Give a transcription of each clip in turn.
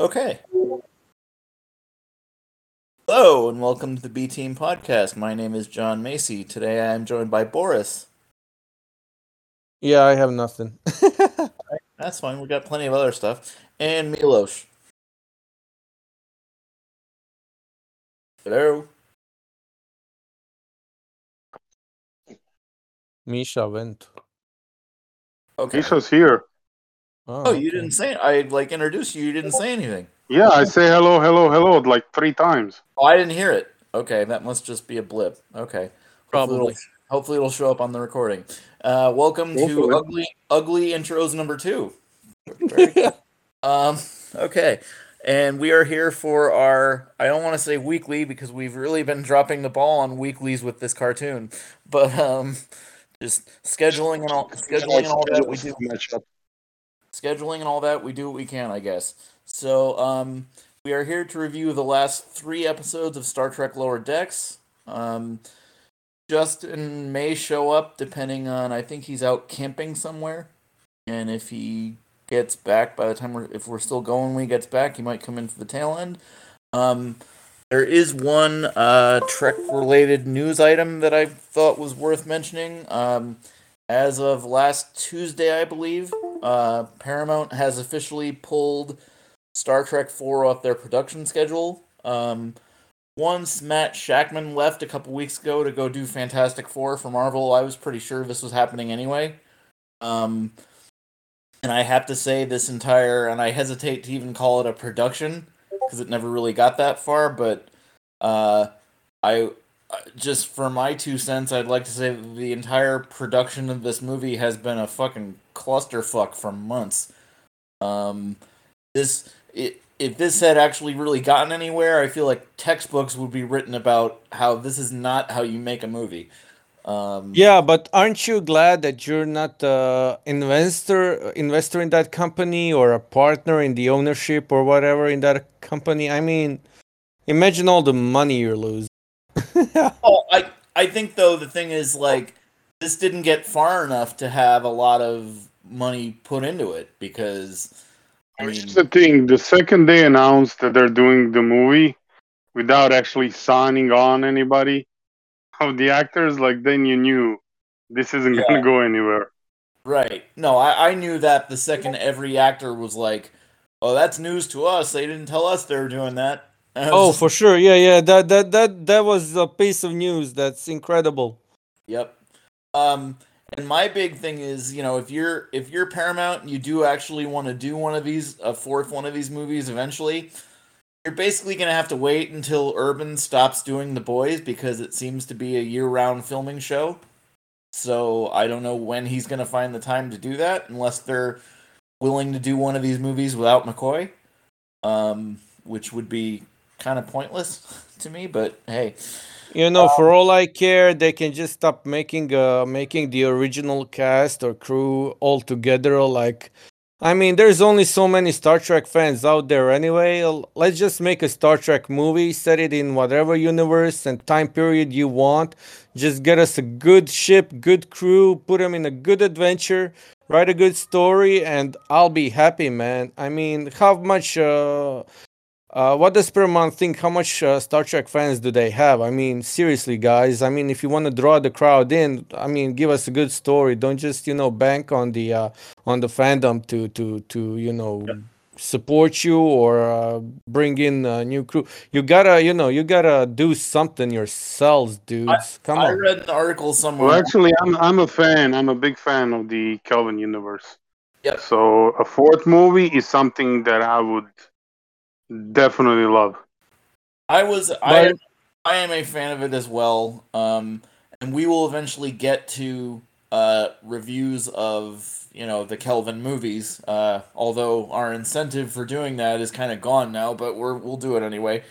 Okay. Hello and welcome to the B Team Podcast. My name is John Macy. Today I am joined by Boris. Yeah, I have nothing. That's fine. We got plenty of other stuff. And Milos. Hello. Misha went. Okay. Misha's here. Oh, you okay. didn't say I like introduced you. You didn't say anything. Yeah, I say hello, hello, hello like three times. Oh, I didn't hear it. Okay, that must just be a blip. Okay. Hopefully Probably. it'll, hopefully it'll show up on the recording. Uh, welcome to ugly ugly intros number two. Um, okay. And we are here for our I don't want to say weekly because we've really been dropping the ball on weeklies with this cartoon. But um just scheduling and all scheduling and all that we do Matchup. Scheduling and all that we do what we can, I guess. So um we are here to review the last three episodes of Star Trek Lower Decks. Um Justin may show up depending on I think he's out camping somewhere. And if he gets back by the time we're if we're still going when he gets back, he might come in for the tail end. Um there is one uh Trek related news item that I thought was worth mentioning. Um as of last Tuesday, I believe, uh, Paramount has officially pulled Star Trek 4 off their production schedule. Um, once Matt Shakman left a couple weeks ago to go do Fantastic Four for Marvel, I was pretty sure this was happening anyway. Um, and I have to say, this entire, and I hesitate to even call it a production because it never really got that far, but uh, I just for my two cents, I'd like to say that the entire production of this movie has been a fucking clusterfuck for months. Um, this it, if this had actually really gotten anywhere, I feel like textbooks would be written about how this is not how you make a movie. Um, Yeah, but aren't you glad that you're not uh, investor investor in that company or a partner in the ownership or whatever in that company? I mean, imagine all the money you lose. Oh, I I think though the thing is like this didn't get far enough to have a lot of money put into it because I mean Here's the thing: the second they announced that they're doing the movie without actually signing on anybody of the actors, like then you knew this isn't Yeah. gonna go anywhere. Right. No, I, I knew that the second every actor was like, "Oh, that's news to us. They didn't tell us they were doing that." Oh, for sure. Yeah, yeah. That that that that was a piece of news. That's incredible. Yep. Um, and my big thing is, you know, if you're if you're Paramount and you do actually want to do one of these, a fourth one of these movies eventually, you're basically gonna have to wait until Urban stops doing The Boys because it seems to be a year-round filming show. So I don't know when he's gonna find the time to do that, unless they're willing to do one of these movies without McCoy, um, which would be kind of pointless to me. But hey, You know, for all I care, they can just stop making uh making the original cast or crew all together. Like, I mean, there's only so many Star Trek fans out there anyway. Let's just make a Star Trek movie, set it in whatever universe and time period you want. Just get us a good ship, good crew, put them in a good adventure, write a good story, and I'll be happy, man. I mean, how much uh uh, what does Paramount think? How much uh, Star Trek fans do they have? I mean, seriously, guys. I mean, if you want to draw the crowd in, I mean, give us a good story. Don't just you know bank on the uh, on the fandom to to to you know support you or uh, bring in a new crew. You gotta you know you gotta do something yourselves, dudes. Come I on. read an article somewhere. Well, actually, I'm I'm a fan. I'm a big fan of the Kelvin universe. Yep. So a fourth movie is something that I would definitely love. I was I I am a fan of it as well. Um, and we will eventually get to uh, reviews of you know the Kelvin movies. Uh, although our incentive for doing that is kind of gone now, but we're we'll do it anyway.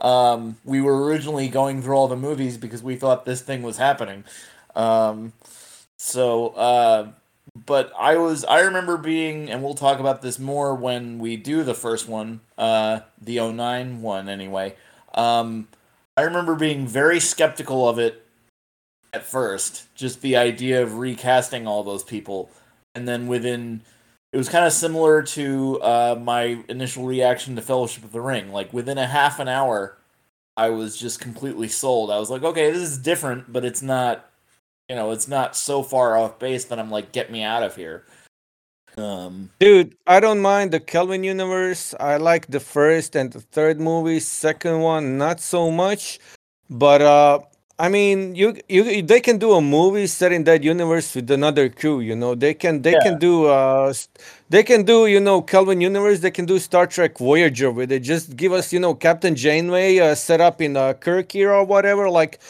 Um, we were originally going through all the movies because we thought this thing was happening. Um, so, uh, but I was I remember being, and we'll talk about this more when we do the first one, uh, the 09 one anyway. Um, I remember being very skeptical of it at first, just the idea of recasting all those people, and then within it was kind of similar to uh, my initial reaction to Fellowship of the Ring. Like within a half an hour, I was just completely sold. I was like, okay, this is different, but it's not, you know, it's not so far off base that I'm like, get me out of here. Um, Dude, I don't mind the Kelvin universe. I like the first and the third movie. Second one, not so much. But uh, I mean, you you they can do a movie set in that universe with another crew. You know, they can they Yeah. can do uh, they can do you know Kelvin universe. They can do Star Trek Voyager with it. Just give us you know Captain Janeway uh, set up in uh, Kirk era or whatever. Like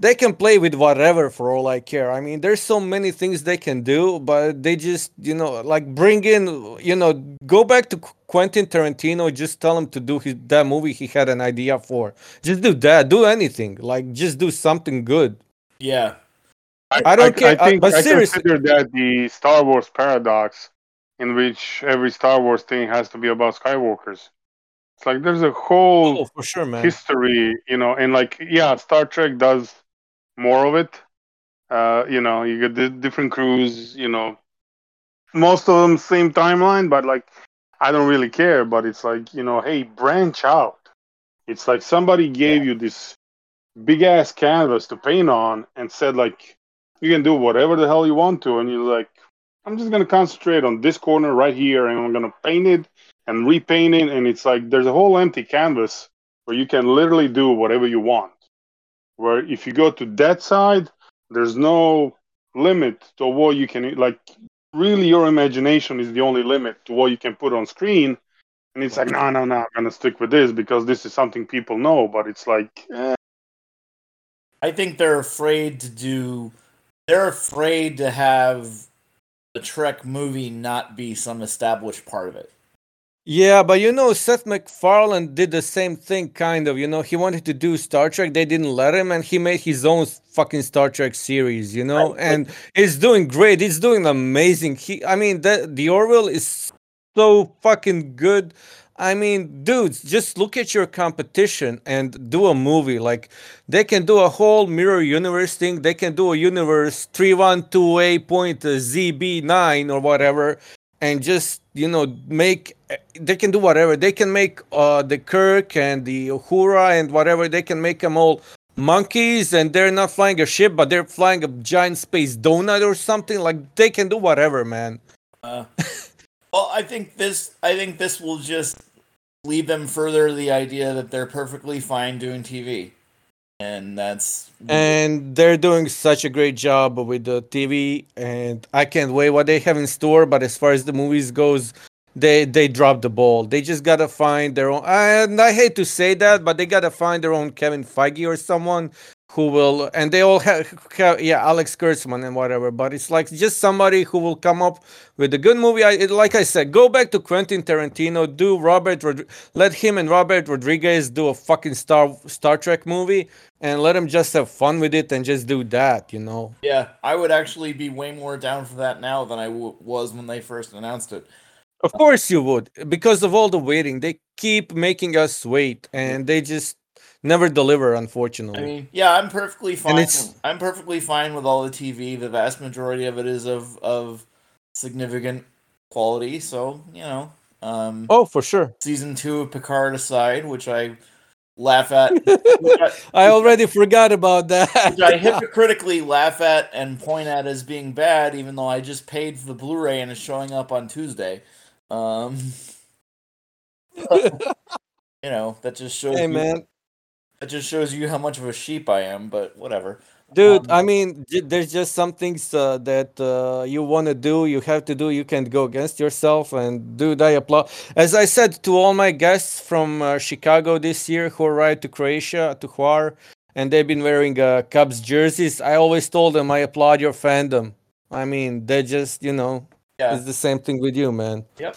they can play with whatever for all I care. I mean, there's so many things they can do, but they just, you know, like bring in, you know, go back to Quentin Tarantino, just tell him to do his, that movie he had an idea for. Just do that. Do anything. Like, just do something good. yeah, I don't care, uh, I think but I seriously- consider that the Star Wars paradox, in which every Star Wars thing has to be about Skywalkers. It's like there's a whole Oh, for sure, man. history, you know, and like yeah, Star Trek does more of it. Uh, you know, you get the different crews, you know, most of them same timeline, but like I don't really care. But it's like you know, hey, branch out. It's like somebody gave you this big ass canvas to paint on and said like you can do whatever the hell you want to, and you're like, I'm just gonna concentrate on this corner right here, and I'm gonna paint it and repaint it, and it's like there's a whole empty canvas where you can literally do whatever you want. Where if you go to that side, there's no limit to what you can like. Really, your imagination is the only limit to what you can put on screen. And it's like, no, no, no, I'm gonna stick with this because this is something people know. But it's like, eh, I think they're afraid to do. They're afraid to have the Trek movie not be some established part of it. Yeah, but you know, Seth MacFarlane did the same thing, kind of. You know, he wanted to do Star Trek, they didn't let him, and he made his own fucking Star Trek series. You know, and it's doing great. It's doing amazing. He, I mean, the the Orville is so fucking good. I mean, dudes, just look at your competition and do a movie. Like, they can do a whole mirror universe thing. They can do a universe 3128.zb9 or whatever, and just, you know, make. They can do whatever. They can make uh, the Kirk and the Uhura and whatever. They can make them all monkeys and they're not flying a ship, but they're flying a giant space donut or something. Like, they can do whatever, man. Uh, well, I think this. I think this will just lead them further the idea that they're perfectly fine doing TV, and that's and they're doing such a great job with the TV, and I can't wait what they have in store. But as far as the movies goes, they they dropped the ball. They just gotta find their own. And I hate to say that, but they gotta find their own Kevin Feige or someone who will. And they all have, have yeah, Alex Kurtzman and whatever. But it's like just somebody who will come up with a good movie. I it, like I said, go back to Quentin Tarantino, do Robert, Rod- let him and Robert Rodriguez do a fucking Star Star Trek movie, and let them just have fun with it and just do that. You know. yeah. I would actually be way more down for that now than I w- was when they first announced it. Of course you would, because of all the waiting. They keep making us wait, and they just never deliver. Unfortunately. I mean, yeah, I'm perfectly fine. I'm perfectly fine with all the TV. The vast majority of it is of of significant quality. So you know, um, oh, for sure. season two of Picard aside, which I laugh at, I, I already forgot about that. which I hypocritically laugh at and point at as being bad, even though I just paid for the Blu-ray and it's showing up on Tuesday. Um, you know, that just shows hey man, that just shows you how much of a sheep I am. But whatever. dude. Um, I mean, there's just some things uh, that uh, you want to do, you have to do. You can't go against yourself. And dude, I applaud. As I said to all my guests from uh, Chicago this year who arrived to Croatia to Hvar, and they've been wearing uh, Cubs jerseys. I always told them I applaud your fandom. I mean, they just you know, Yeah. it's the same thing with you, man. Yep.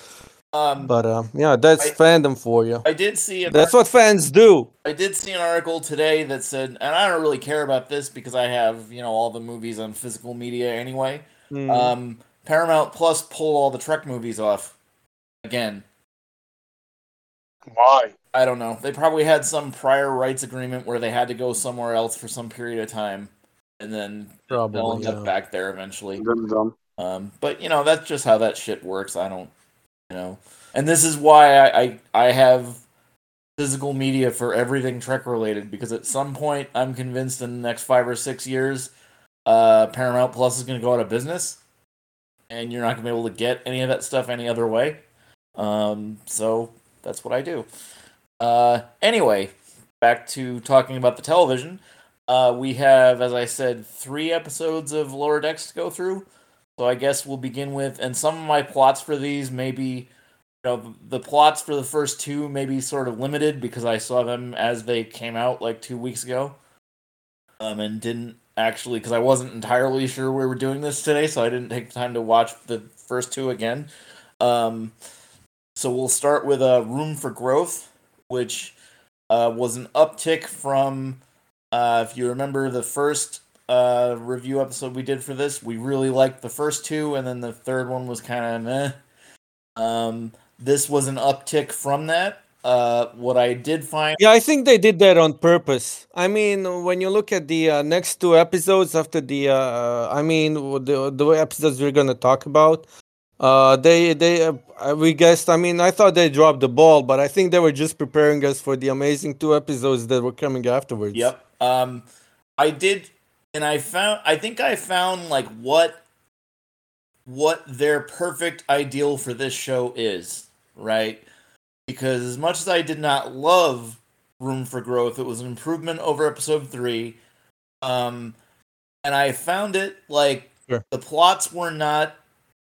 Um, But um, yeah, that's I- fandom for you. I did see an That's what fans do. I did see an article today that said, and I don't really care about this because I have you know all the movies on physical media anyway. Mm. Um, Paramount Plus pulled all the Trek movies off again. why? I don't know. They probably had some prior rights agreement where they had to go somewhere else for some period of time, and then they'll Probably. end up back there eventually. Um, but you know that's just how that shit works. I don't, you know, and this is why I I, I have physical media for everything Trek related because at some point I'm convinced in the next five or six years, uh, Paramount Plus is going to go out of business, and you're not going to be able to get any of that stuff any other way. Um, so that's what I do. Uh, anyway, back to talking about the television. Uh, we have, as I said, three episodes of Lower Decks to go through. So I guess we'll begin with, and some of my plots for these maybe, you know, the plots for the first two may be sort of limited because I saw them as they came out like two weeks ago, um, and didn't actually because I wasn't entirely sure we were doing this today, so I didn't take the time to watch the first two again. Um, so we'll start with a uh, Room for Growth, which uh, was an uptick from, uh, if you remember the first uh, review episode we did for this, we really liked the first two, and then the third one was kind of meh. Um, this was an uptick from that. Uh, what I did find. Yeah, I think they did that on purpose. I mean, when you look at the uh, next two episodes after the, uh, I mean, the the episodes we're gonna talk about, uh, they they uh, we guessed. I mean, I thought they dropped the ball, but I think they were just preparing us for the amazing two episodes that were coming afterwards. Yep. Um, I did, and I found. I think I found like what what their perfect ideal for this show is, right? Because as much as I did not love Room for Growth, it was an improvement over episode three. Um, and I found it like sure. the plots were not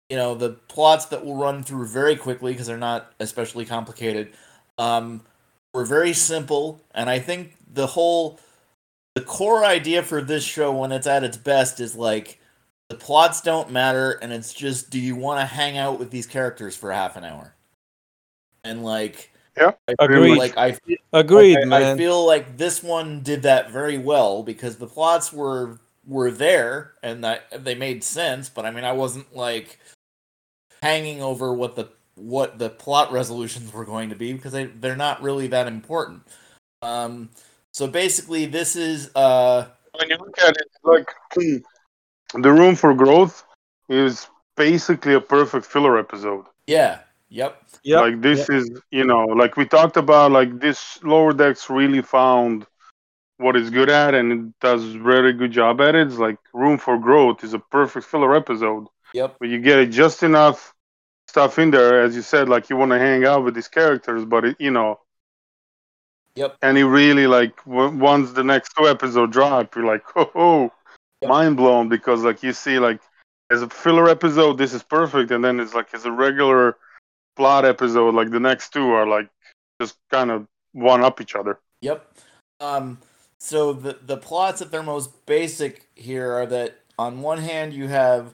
you know the plots that we'll run through very quickly because they're not especially complicated um, were very simple and i think the whole the core idea for this show when it's at its best is like the plots don't matter and it's just do you want to hang out with these characters for half an hour and like yeah agreed like i feel, agreed like, man. i feel like this one did that very well because the plots were were there and that they made sense but i mean i wasn't like hanging over what the what the plot resolutions were going to be because they they're not really that important. Um, so basically, this is uh, when you look at it, like the room for growth is basically a perfect filler episode. Yeah. Yep. Yeah. Like this yep. is, you know, like we talked about, like this lower decks really found what it's good at and it does very good job at it. It's like room for growth is a perfect filler episode. Yep. But you get it just enough stuff in there, as you said, like you want to hang out with these characters, but it, you know. Yep. And he really like w- once the next two episode drop, you're like, oh, oh yep. mind blown because like you see like as a filler episode, this is perfect, and then it's like as a regular plot episode, like the next two are like just kind of one up each other. Yep. Um. So the the plots at their most basic here are that on one hand you have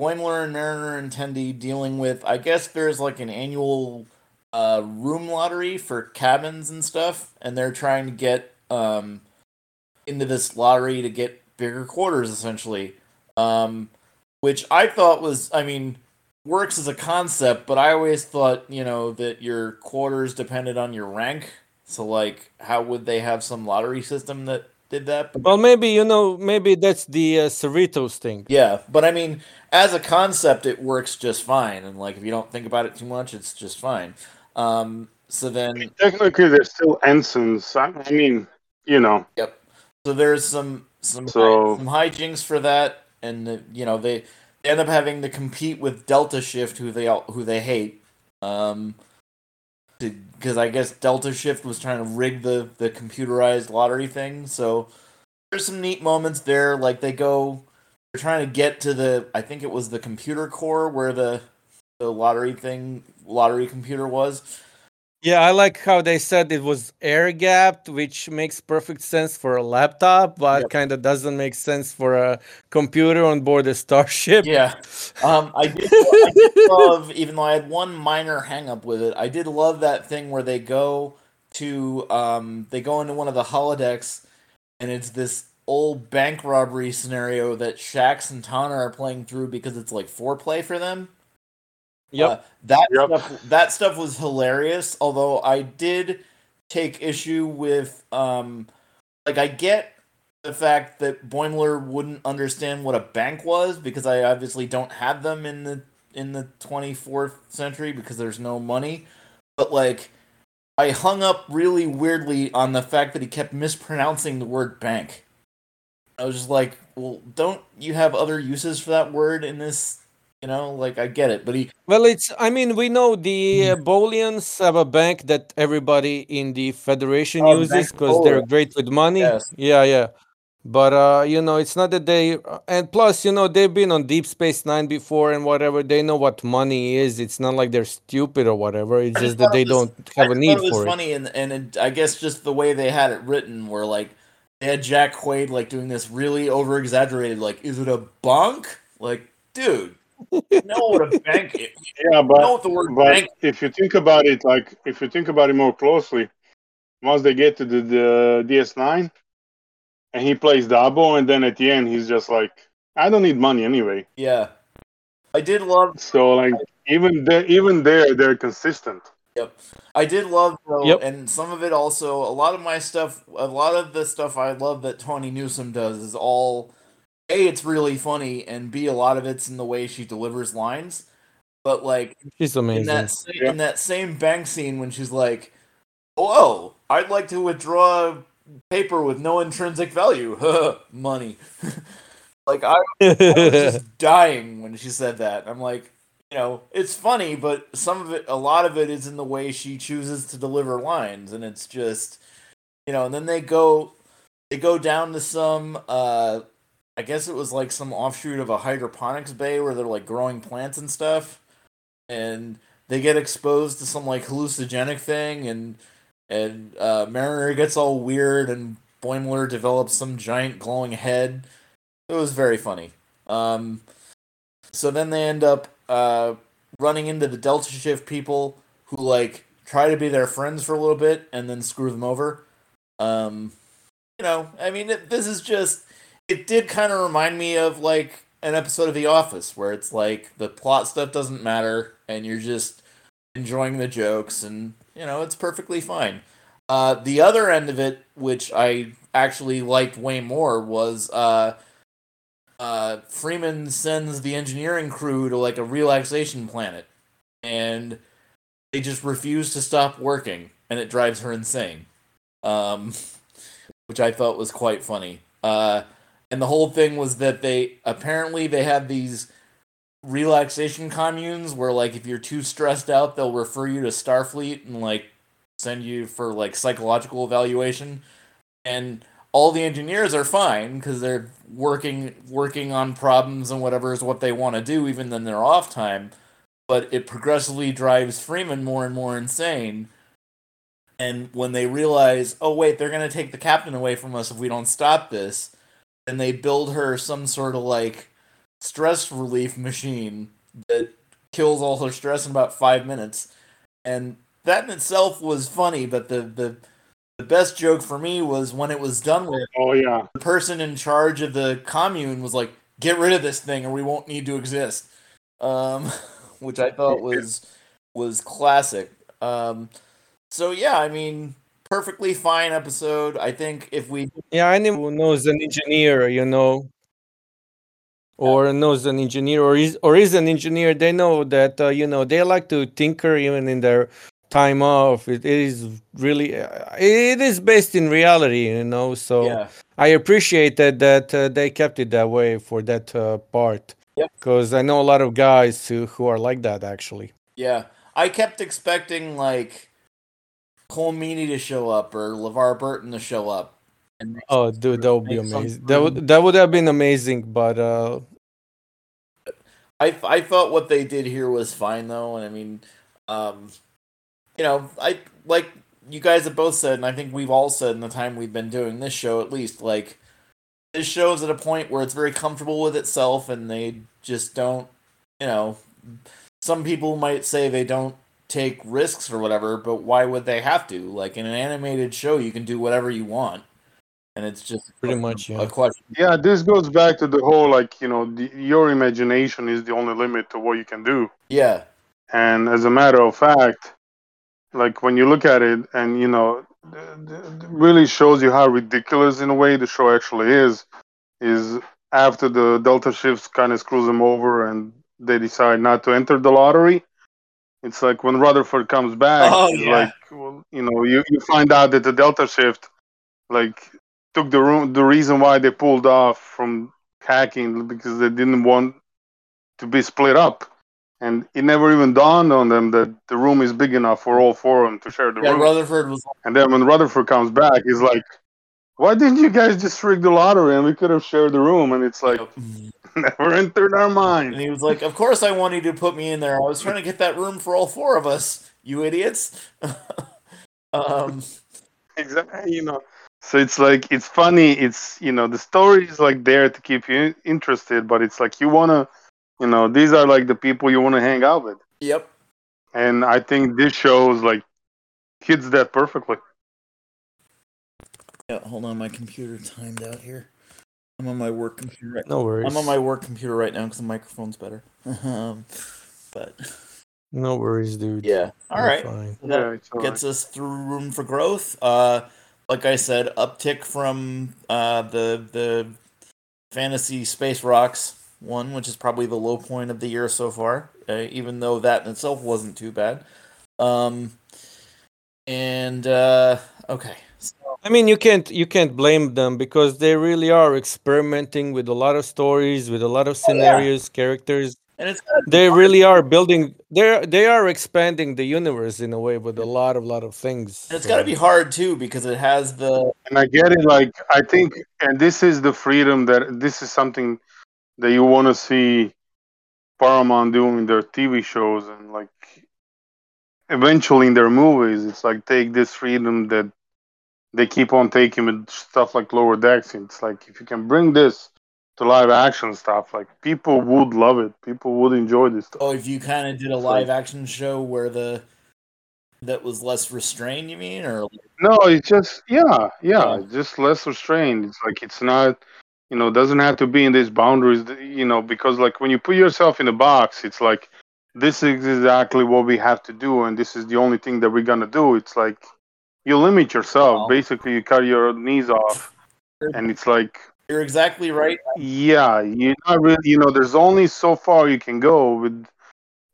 Boimler and Mariner and Tendi dealing with. I guess there's like an annual uh, room lottery for cabins and stuff, and they're trying to get um, into this lottery to get bigger quarters, essentially. Um, which I thought was, I mean, works as a concept, but I always thought, you know, that your quarters depended on your rank. So, like, how would they have some lottery system that did that. Well, maybe you know, maybe that's the uh, Cerritos thing. Yeah, but I mean, as a concept, it works just fine, and like if you don't think about it too much, it's just fine. Um, so then, I mean, technically, they're still ensigns. I mean, you know. Yep. So there's some some so... some hijinks for that, and the, you know they, they end up having to compete with Delta Shift, who they who they hate. Um, because I guess Delta Shift was trying to rig the the computerized lottery thing. So there's some neat moments there. Like they go, they're trying to get to the. I think it was the computer core where the the lottery thing, lottery computer was. Yeah, I like how they said it was air gapped, which makes perfect sense for a laptop, but yep. kind of doesn't make sense for a computer on board a starship. Yeah, um, I, did, I did love, even though I had one minor hangup with it, I did love that thing where they go to, um, they go into one of the holodecks, and it's this old bank robbery scenario that Shaxs and T'Ana are playing through because it's like foreplay for them. Yep. Uh, that yep. Stuff, that stuff was hilarious. Although I did take issue with, um, like I get the fact that Boimler wouldn't understand what a bank was because I obviously don't have them in the in the 24th century because there's no money. But like I hung up really weirdly on the fact that he kept mispronouncing the word bank. I was just like, well, don't you have other uses for that word in this? You know, like I get it, but he. Well, it's. I mean, we know the uh, Bolians have a bank that everybody in the Federation Oh, uses because they're great with money. Yes. Yeah, yeah. But uh, you know, it's not that they. And plus, you know, they've been on Deep Space Nine before and whatever. They know what money is. It's not like they're stupid or whatever. It's just that they was- don't have a need it was for it. funny, and and I guess just the way they had it written, where like they had Jack Quaid like doing this really over exaggerated, like, is it a bunk? Like, dude, know what a bank is. Yeah, but know what the word but bank if you think about it, like if you think about it more closely, once they get to the, the DS9, and he plays Dabo, and then at the end he's just like, I don't need money anyway. Yeah. I did love So like even there, even there, they're consistent. Yep. I did love though, Yep. and some of it also. A lot of my stuff, a lot of the stuff I love that Tawny Newsome does is all. A, it's really funny, and B, a lot of it's in the way she delivers lines. But like She's in amazing. that sa- Yeah. in that same bank scene when she's like, "Whoa, I'd like to withdraw paper with no intrinsic value, money." like I I was just dying when she said that. I'm like, you know, it's funny, but some of it, a lot of it is in the way she chooses to deliver lines, and it's just, you know. And then they go, they go down to some, uh, I guess it was like some offshoot of a hydroponics bay where they're like growing plants and stuff, and they get exposed to some like hallucinogenic thing, and and uh, Mariner gets all weird, and Boimler develops some giant glowing head. It was very funny. Um, so then they end up uh, running into the Delta Shift people who like try to be their friends for a little bit and then screw them over. Um, you know, I mean, it, this is just. It did kind of remind me of like an episode of The Office where it's like the plot stuff doesn't matter and you're just enjoying the jokes and you know it's perfectly fine. Uh, the other end of it, which I actually liked way more, was uh, uh, Freeman sends the engineering crew to like a relaxation planet, and they just refuse to stop working, and it drives her insane. Um, which I thought was quite funny. Uh, and the whole thing was that they apparently they had these relaxation communes where like if you're too stressed out, they'll refer you to Starfleet and like send you for like psychological evaluation. And all the engineers are fine because they're working working on problems and whatever is what they want to do, even in their off time. But it progressively drives Freeman more and more insane. And when they realize, oh wait, they're gonna take the captain away from us if we don't stop this, then they build her some sort of like stress relief machine that kills all her stress in about five minutes. And that in itself was funny, but the the the best joke for me was when it was done with Oh yeah, the person in charge of the commune was like, "Get rid of this thing, or we won't need to exist," um, which I thought was was classic. Um, so yeah, I mean, perfectly fine episode. I think if we Yeah, anyone who knows an engineer, you know, or knows an engineer, or is or is an engineer, they know that uh, you know they like to tinker even in their time off. It is really, uh, it is based in reality, you know. So yeah I appreciate that that uh, they kept it that way for that uh, part. Yep. Because I know a lot of guys who who are like that actually. yeah, I kept expecting like Colm Meaney to show up or LeVar Burton to show up. And Oh, dude, that would be amazing. That would that would have been amazing, but uh, I I thought what they did here was fine though, and I mean, um, you know, I like you guys have both said, and I think we've all said in the time we've been doing this show, at least, like this show's at a point where it's very comfortable with itself, and they just don't, you know, some people might say they don't take risks or whatever, but why would they have to? Like in an animated show, you can do whatever you want, and it's just Pretty much, yeah. a question. yeah. This goes back to the whole like you know the, your imagination is the only limit to what you can do. Yeah, And as a matter of fact, like when you look at it, and you know, th- th- really shows you how ridiculous in a way the show actually is. Is after the Delta shifts kind of screws them over and they decide not to enter the lottery. It's like when Rutherford comes back, Oh, yeah. like well, you know you, you find out that the Delta shift like took the room the reason why they pulled off from hacking because they didn't want to be split up. And it never even dawned on them that the room is big enough for all four of them to share the Yeah, room. Rutherford was And then when Rutherford comes back, he's like, "Why didn't you guys just rig the lottery and we could have shared the room?" And it's like, never entered our mind. and he was like, "Of course I wanted you to put me in there. I was trying to get that room for all four of us, you idiots." um, Exactly, you know. So it's like it's funny. It's you know the story is like there to keep you interested, but it's like you wanna, you know, these are like the people you want to hang out with, yep. and I think this shows like hits that perfectly. Yeah, hold on, my computer timed out here. I'm on my work computer. Right No worries. I'm on my work computer right now because the microphone's better. um, but No worries, dude. yeah, all You're right. Fine. That Yeah, it's all right. gets us through room for growth. Uh, like I said, uptick from uh, the the fantasy space rocks one, which is probably the low point of the year so far. Uh, even though that in itself wasn't too bad. Um, and uh, okay, so, I mean, you can't you can't blame them because they really are experimenting with a lot of stories, with a lot of Oh, yeah. scenarios, characters. and it's gotta They hard- really are building. They they are expanding the universe in a way with a lot of lot of things. and it's got to be hard too because it has the And I get it. Like I think, and this is the freedom that this is something that you want to see Paramount doing in their TV shows and like eventually in their movies. It's like take this freedom that they keep on taking with stuff like Lower Decks. It's like if you can bring this to live action stuff, like people would love it. People would enjoy this stuff. oh, if you kind of did a live action show where the that was less restrained, you mean, or No, it's just yeah, yeah, Yeah. just less restrained. It's like it's not, you know, doesn't have to be in these boundaries, you know, because like when you put yourself in a box, it's like this is exactly what we have to do, and this is the only thing that we're gonna do. It's like you limit yourself. Well- Basically, you cut your knees off, and it's like you're exactly right. yeah, you're not really, you know, there's only so far you can go with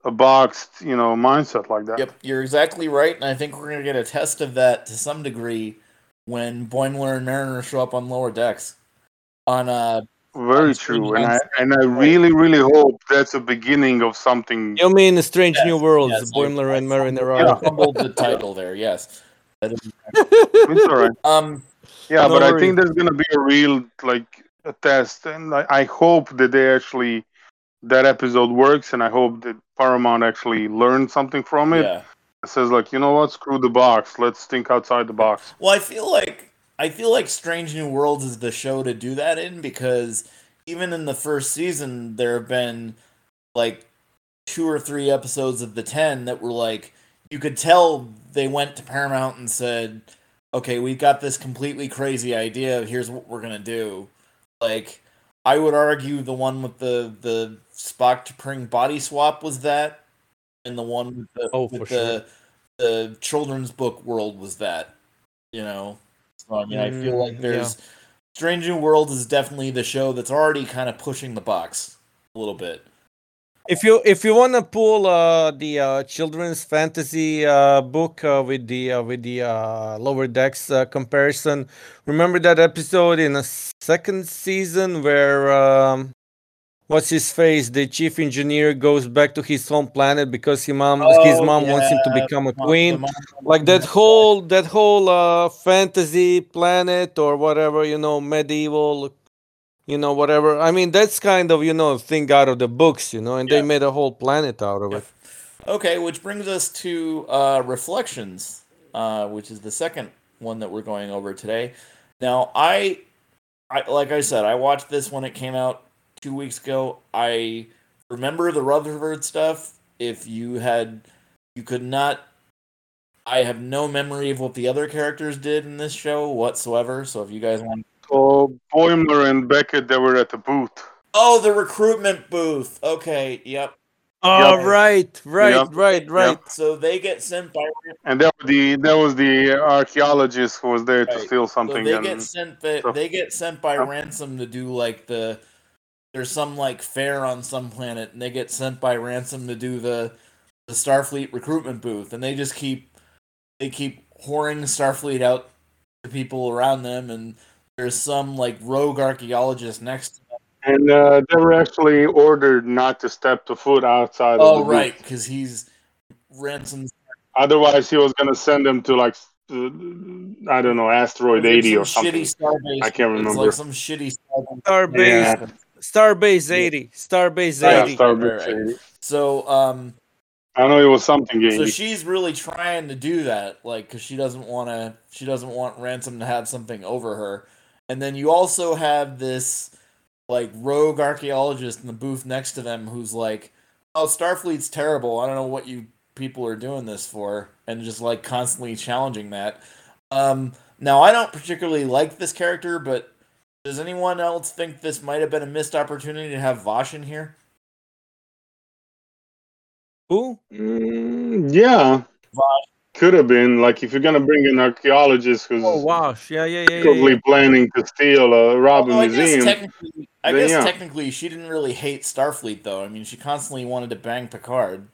a boxed, you know, mindset like that. Yep, you're exactly right, and I think we're gonna get a test of that to some degree when Boimler and Mariner show up on lower decks. On uh, Very on true, and I and I really, really hope that's a beginning of something. You mean Strange Yes, New Worlds, yes, Boimler and Mariner I are. fumbled the title there. Yes. That is- It's all right. Um. Yeah, No but I think there's gonna be a real like a test, and I, I hope that they actually that episode works, and I hope that Paramount actually learned something from it. Yeah. It says like, you know what, screw the box, let's think outside the box. Well, I feel like I feel like Strange New Worlds is the show to do that in because even in the first season, there have been like two or three episodes of the ten that were like you could tell they went to Paramount and said, "Okay, we've got this completely crazy idea. Here's what we're gonna do." Like, I would argue the one with the the Spock T'Pring body swap was that, and the one with the Oh, with the the children's book world was that. You know, so I mean, I feel Mm, like there's Strange New Worlds is definitely the show that's already kind of pushing the box a little bit. If you if you want to pull uh, the uh, children's fantasy uh, book uh, with the uh, with the uh, lower decks uh, comparison, remember that episode in the second season where um, what's his face, the chief engineer goes back to his home planet because his mom his Oh, mom wants him to become a queen. Like that whole that whole uh, fantasy planet or whatever you know medieval you know whatever i mean that's kind of you know thing out of the books you know and Yeah. they made a whole planet out of it Okay, which brings us to uh, Reflections, uh, which is the second one that we're going over today. Now, I, I, like I said, I watched this when it came out two weeks ago. I remember the Rutherford stuff. If you had, you could not. I have no memory of what the other characters did in this show whatsoever. So if you guys want, So Boimler and Beckett, they were at the booth. oh, the recruitment booth. Okay, yep. Oh Yep. right, right, Yep. right, right. So they get sent by And that was the there was the archaeologist who was there to Right. steal so something. they and, get sent by, stuff. they get sent by Yep. ransom to do like the there's some like fair on some planet and they get sent by ransom to do the the Starfleet recruitment booth and they just keep they keep whoring Starfleet out to people around them and there's some like rogue archaeologist next to them. and uh, they were actually ordered not to step the foot outside. of Oh the right, because he's ransom's Otherwise, he was gonna send them to like uh, I don't know asteroid it's eighty some or something. shitty starbase. I can't It's remember. like some shitty starbase. Starbase, Yeah. Starbase eighty, Starbase Yeah, eighty. Starbase Right, right. 80. So um I know it was something. So she's really trying to do that, like, because she doesn't want to. She doesn't want ransom to have something over her. And then you also have this, like, rogue archaeologist in the booth next to them, who's like, "Oh, Starfleet's terrible. I don't know what you people are doing this for," and just like constantly challenging that. Um, now, I don't particularly like this character, but does anyone else think this might have been a missed opportunity to have Vash in here? Who? Mm, yeah, Vash. Could have been like if you're gonna bring an archaeologist who's Oh wow, yeah, yeah, yeah, yeah. yeah. planning to steal a rob a Although I guess museum. technically, I then guess yeah. technically she didn't really hate Starfleet though. I mean, she constantly wanted to bang Picard.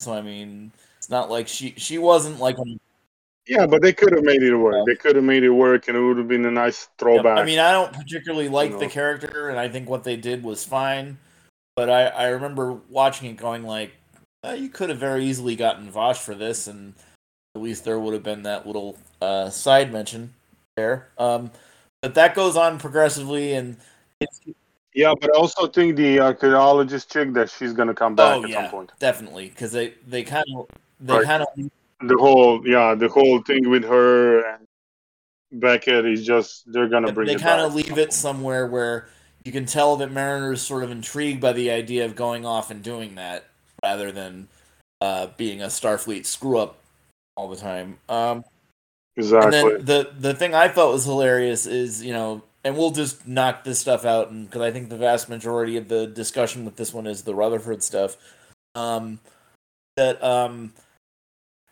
So I mean, it's not like she she wasn't like. a- Yeah, but they could have made it work. Yeah. They could have made it work, and it would have been a nice throwback. I mean, I don't particularly like the know. character, and I think what they did was fine. But I I remember watching it, going like, "Uh, you could have very easily gotten Vash for this, and at least there would have been that little uh, side mention there. Um, but that goes on progressively, and it's, yeah, but I also think the archaeologist chick that she's gonna come back oh at yeah, some point. definitely because they they kind of they Right. kind of The whole yeah, the whole thing with her and Beckett is just they're gonna bring they kind of leave it somewhere where you can tell that Mariner is sort of intrigued by the idea of going off and doing that rather than uh, being a Starfleet screw up all the time. Um, exactly. The the thing I thought was hilarious is you know, and we'll just knock this stuff out, and because I think the vast majority of the discussion with this one is the Rutherford stuff. Um, that um,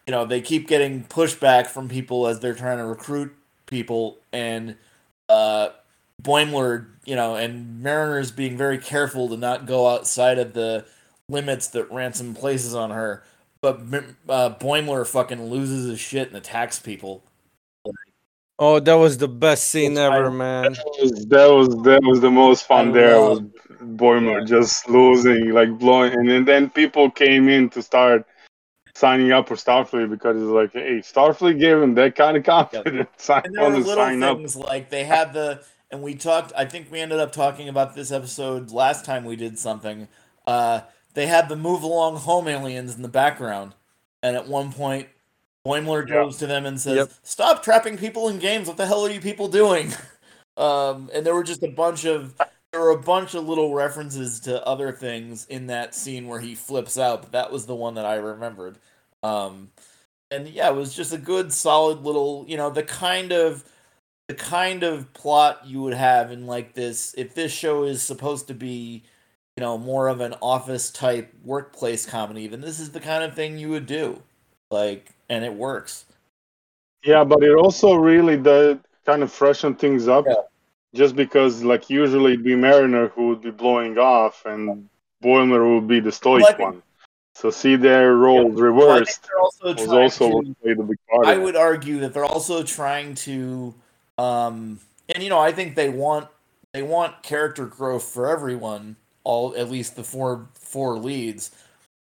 you know, they keep getting pushback from people as they're trying to recruit people, and uh, Boimler, you know, and Mariner's being very careful to not go outside of the limits that Ransom places on her. But uh, Boimler fucking loses his shit and attacks people. Oh, that was the best scene It's ever, fine. man. That was that was that was the most fun I there was Boimler just losing like blowing and then, then people came in to start signing up for Starfleet because it's like hey Starfleet gave him that kind of confidence I And there were little sign up things like they had the, and we talked. I think we ended up talking about this episode last time we did something. Uh, they had the move along home aliens in the background, and at one point, Boimler Yeah. goes to them and says, Yep. "Stop trapping people in games. What the hell are you people doing?" Um, and there were just a bunch of there were a bunch of little references to other things in that scene where he flips out. But that was the one that I remembered. Um, and yeah, it was just a good, solid little, you know, the kind of the kind of plot you would have in like this if this show is supposed to be, you know, more of an office type workplace comedy, then this is the kind of thing you would do. Like, and it works. yeah but it also really does kind of freshen things up Yeah. just because like usually it'd be Mariner who would be blowing off and Boimler would be the stoic Well, one so see their roles think reversed also was also to- played big part I would argue that they're also trying to, um, and you know, I think they want they want character growth for everyone. All at least the four four leads.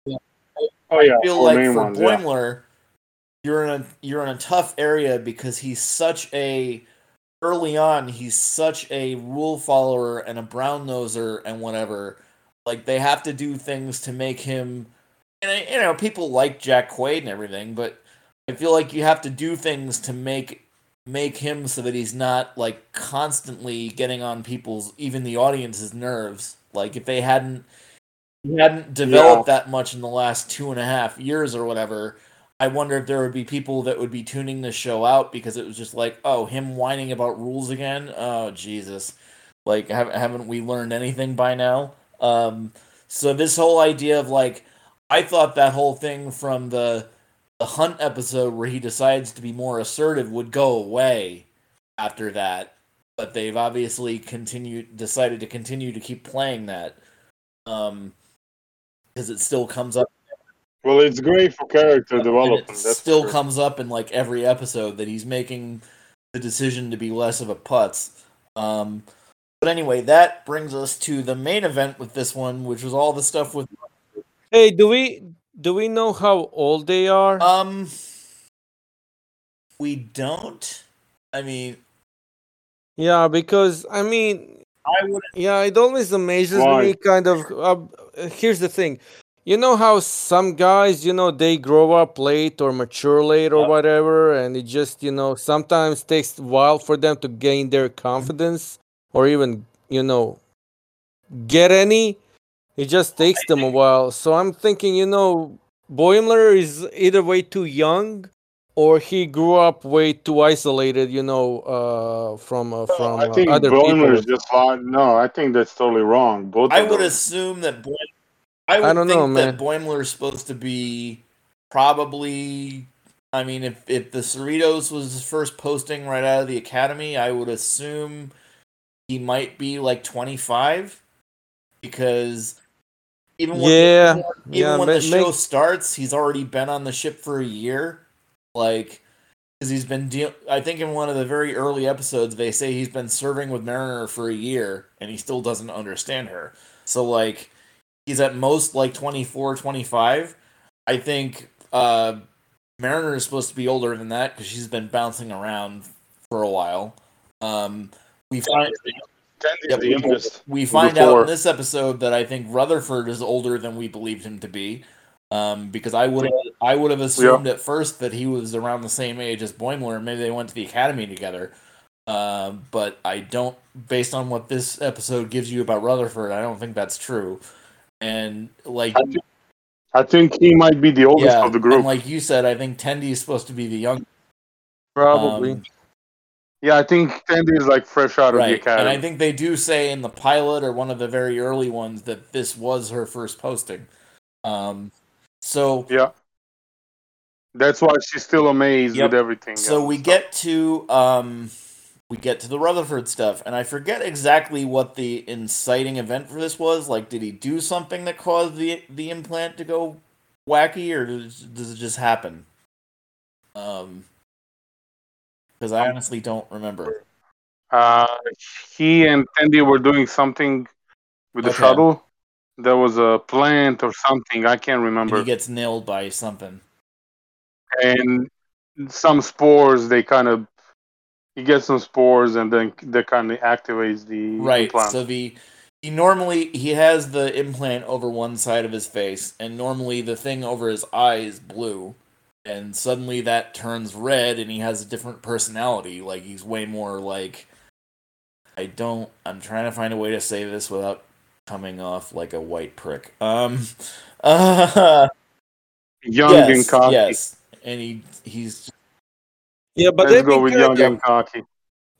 oh yeah I feel four like for ones, yeah. You're in a you're in a tough area because he's such a early on he's such a rule follower and a brown noser and whatever. Like they have to do things to make him, and uh, you know people like Jack Quaid and everything, but I feel like you have to do things to make make him so that he's not like constantly getting on people's even the audience's nerves. Like if they hadn't hadn't developed that much in the last two and a half years or whatever, I wonder if there would be people that would be tuning the show out because it was just like, oh, him whining about rules again. Oh Jesus, like haven't haven't we learned anything by now? Um, so this whole idea of like, I thought that whole thing from the the hunt episode where he decides to be more assertive would go away after that, but they've obviously continued decided to continue to keep playing that. Um because it still comes up Well, it's great for character and development. it That's still for sure. comes up in like every episode that he's making the decision to be less of a putz. Um, but anyway, that brings us to the main event with this one, which was all the stuff with Hey, do we do we know how old they are? um. We don't. I mean, yeah, because I mean, I would. yeah, it always amazes Why? me. Kind of. Uh, here's the thing. You know how some guys, you know, they grow up late or mature late or whatever, and it just, you know, sometimes takes a while for them to gain their confidence or even, you know, get any. It just takes them a while. So I'm thinking, you know, Boimler is either way too young or he grew up way too isolated, you know, uh, from uh, from I uh, think other Boimler is just lying. No, I think that's totally wrong. Both I would them. assume that Boim, I would I don't think know, that man. Boimler is supposed to be probably. I mean, if if the Cerritos was his first posting right out of the academy, I would assume he might be like twenty five, because even when Yeah, even yeah, when ma- the show make- starts, he's already been on the ship for a year, like. Because he's been deal. I think in one of the very early episodes, they say he's been serving with Mariner for a year, and he still doesn't understand her. So like, he's at most like 24 25 i think uh mariner is supposed to be older than that because she's been bouncing around for a while um we find Tendi's Yep, the we- we find out in this episode that i think rutherford is older than we believed him to be um because i would i would have assumed at first that he was around the same age as boimler maybe they went to the academy together um, but I don't, based on what this episode gives you about Rutherford, I don't think that's true. And like, I think, I think he might be the oldest yeah, of the group. and like you said, I think Tendi is supposed to be the young, probably. um, yeah, I think Tendi is like fresh out of the right. And. I think they do say in the pilot or one of the very early ones that this was her first posting. Um, so yeah. That's why she's still amazed Yep. with everything. so we stuff. get to um, we get to the Rutherford stuff, and I forget exactly what the inciting event for this was. Like, did he do something that caused the the implant to go wacky, or does, does it just happen? Um, because I honestly don't remember. Uh, he and Tendi were doing something with the Okay. shuttle. There was a plant or something. I can't And remember. he gets nailed by something. And some spores they kind of he gets some spores and then that kind of activates the Right. implant. So the he normally he has the implant over one side of his face, and normally the thing over his eye is blue, and suddenly that turns red, and he has a different personality. Like he's way more like. I don't. I'm trying to find a way to say this without coming off like a white prick. Um. Uh, young yes, and cocky. yes, and he he's Yeah, but Let's they've go been with young and cocky.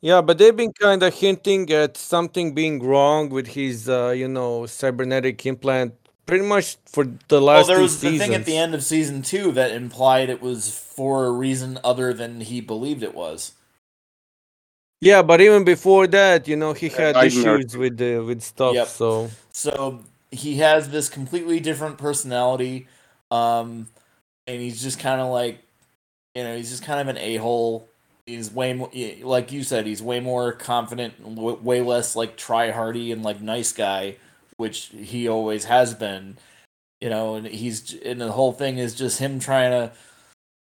yeah, but they've been kind of hinting at something being wrong with his, uh, you know, cybernetic implant pretty much for the Well, last there two was the thing at the end of season two that implied it was for a reason other than he believed it was. Yeah, but even before that, you know, he had nightmare. issues with uh, with stuff. Yep. So So he has this completely different personality, um, and he's just kind of like, you know, he's just kind of an a hole. He's way more, like you said, he's way more confident, way less like try hardy and like nice guy, which he always has been. You know, and he's and the whole thing is just him trying to.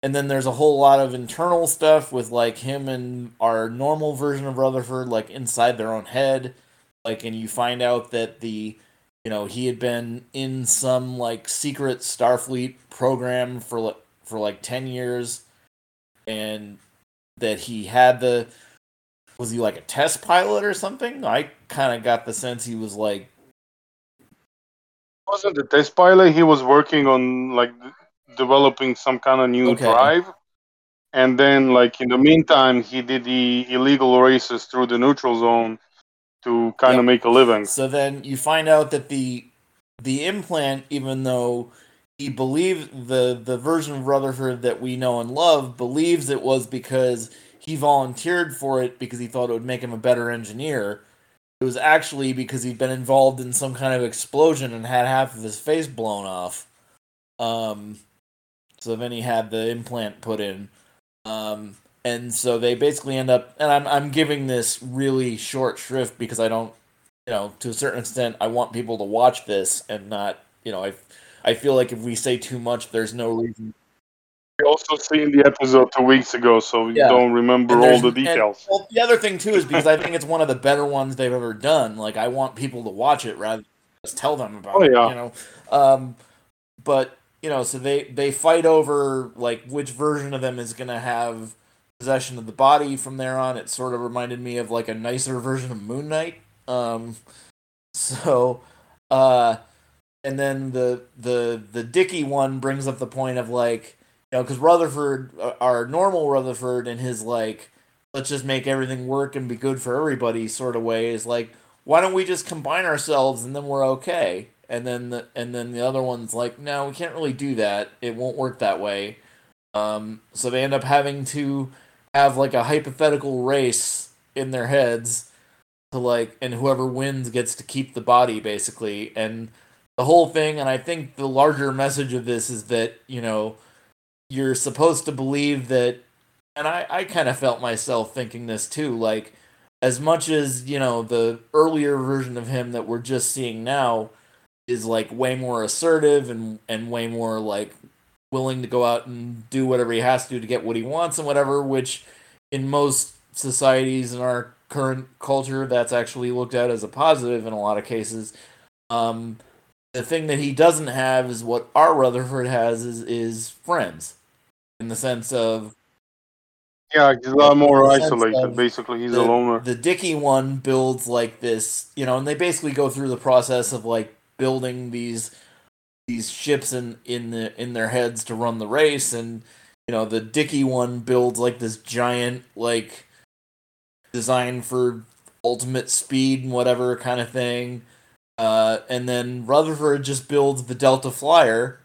And then there's a whole lot of internal stuff with like him and our normal version of Rutherford, like inside their own head, like, and you find out that the you know he had been in some like secret starfleet program for like for like 10 years and that he had the was he like a test pilot or something i kind of got the sense he was like wasn't a test pilot. He was working on like developing some kind of new Okay. drive, and then like in the meantime, he did the illegal races through the neutral zone to kind Yep. of make a living. so then you find out that the the implant even though he believes the the version of Rutherford that we know and love believes it was because he volunteered for it because he thought it would make him a better engineer. It was actually because he'd been involved in some kind of explosion and had half of his face blown off. Um, so then he had the implant put in. Um, and so they basically end up, and I'm I'm giving this really short shrift because I don't, you know, to a certain extent, I want people to watch this and not, you know, I I feel like if we say too much, there's no reason. We also seen the episode two weeks ago, so we Yeah. don't remember all the and- details. well, the other thing too is because I think it's one of the better ones they've ever done. Like I want people to watch it rather than just tell them about Oh, it. yeah. You know, um, but you know, so they they fight over like which version of them is gonna have possession of the body from there on. It sort of reminded me of like a nicer version of Moon Knight. Um, so, uh, and then the the the Dicky one brings up the point of like you know because Rutherford, uh, our normal Rutherford, and his like let's just make everything work and be good for everybody sort of way is like why don't we just combine ourselves and then we're okay and then the and then the other one's like no we can't really do that it won't work that way um so they end up having to have like a hypothetical race in their heads to like and whoever wins gets to keep the body basically and the whole thing and i think the larger message of this is that you know you're supposed to believe that and I, I kind of felt myself thinking this too. Like, as much as you know, the earlier version of him that we're just seeing now is like way more assertive and and way more like willing to go out and do whatever he has to do to get what he wants and whatever. Which in most societies in our current culture, that's actually looked at as a positive in a lot of cases. Um, the thing that he doesn't have is what our Rutherford has is is friends, in the sense of Yeah, he's a lot more isolated. Basically, he's the, a loner. The Dicky one builds like this, you know, and they basically go through the process of like building these these ships in in the in their heads to run the race, and you know, the Dicky one builds like this giant like design for ultimate speed and whatever kind of thing. Uh, and then Rutherford just builds the Delta Flyer,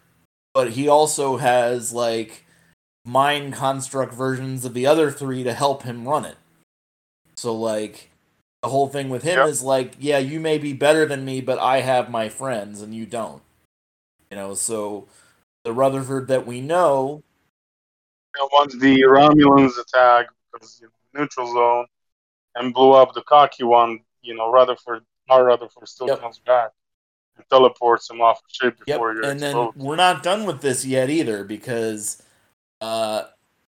but he also has like mind construct versions of the other three to help him run it. So like the whole thing with him Yep. is like, yeah, you may be better than me, but I have my friends and you don't. You know, so the Rutherford that we know, You know, once the Romulans attack because you know, neutral zone and blew up the cocky one, you know, Rutherford, our Rutherford still Yep. comes back and teleports him off the ship Yep, before you're and then we're not done with this yet either because uh,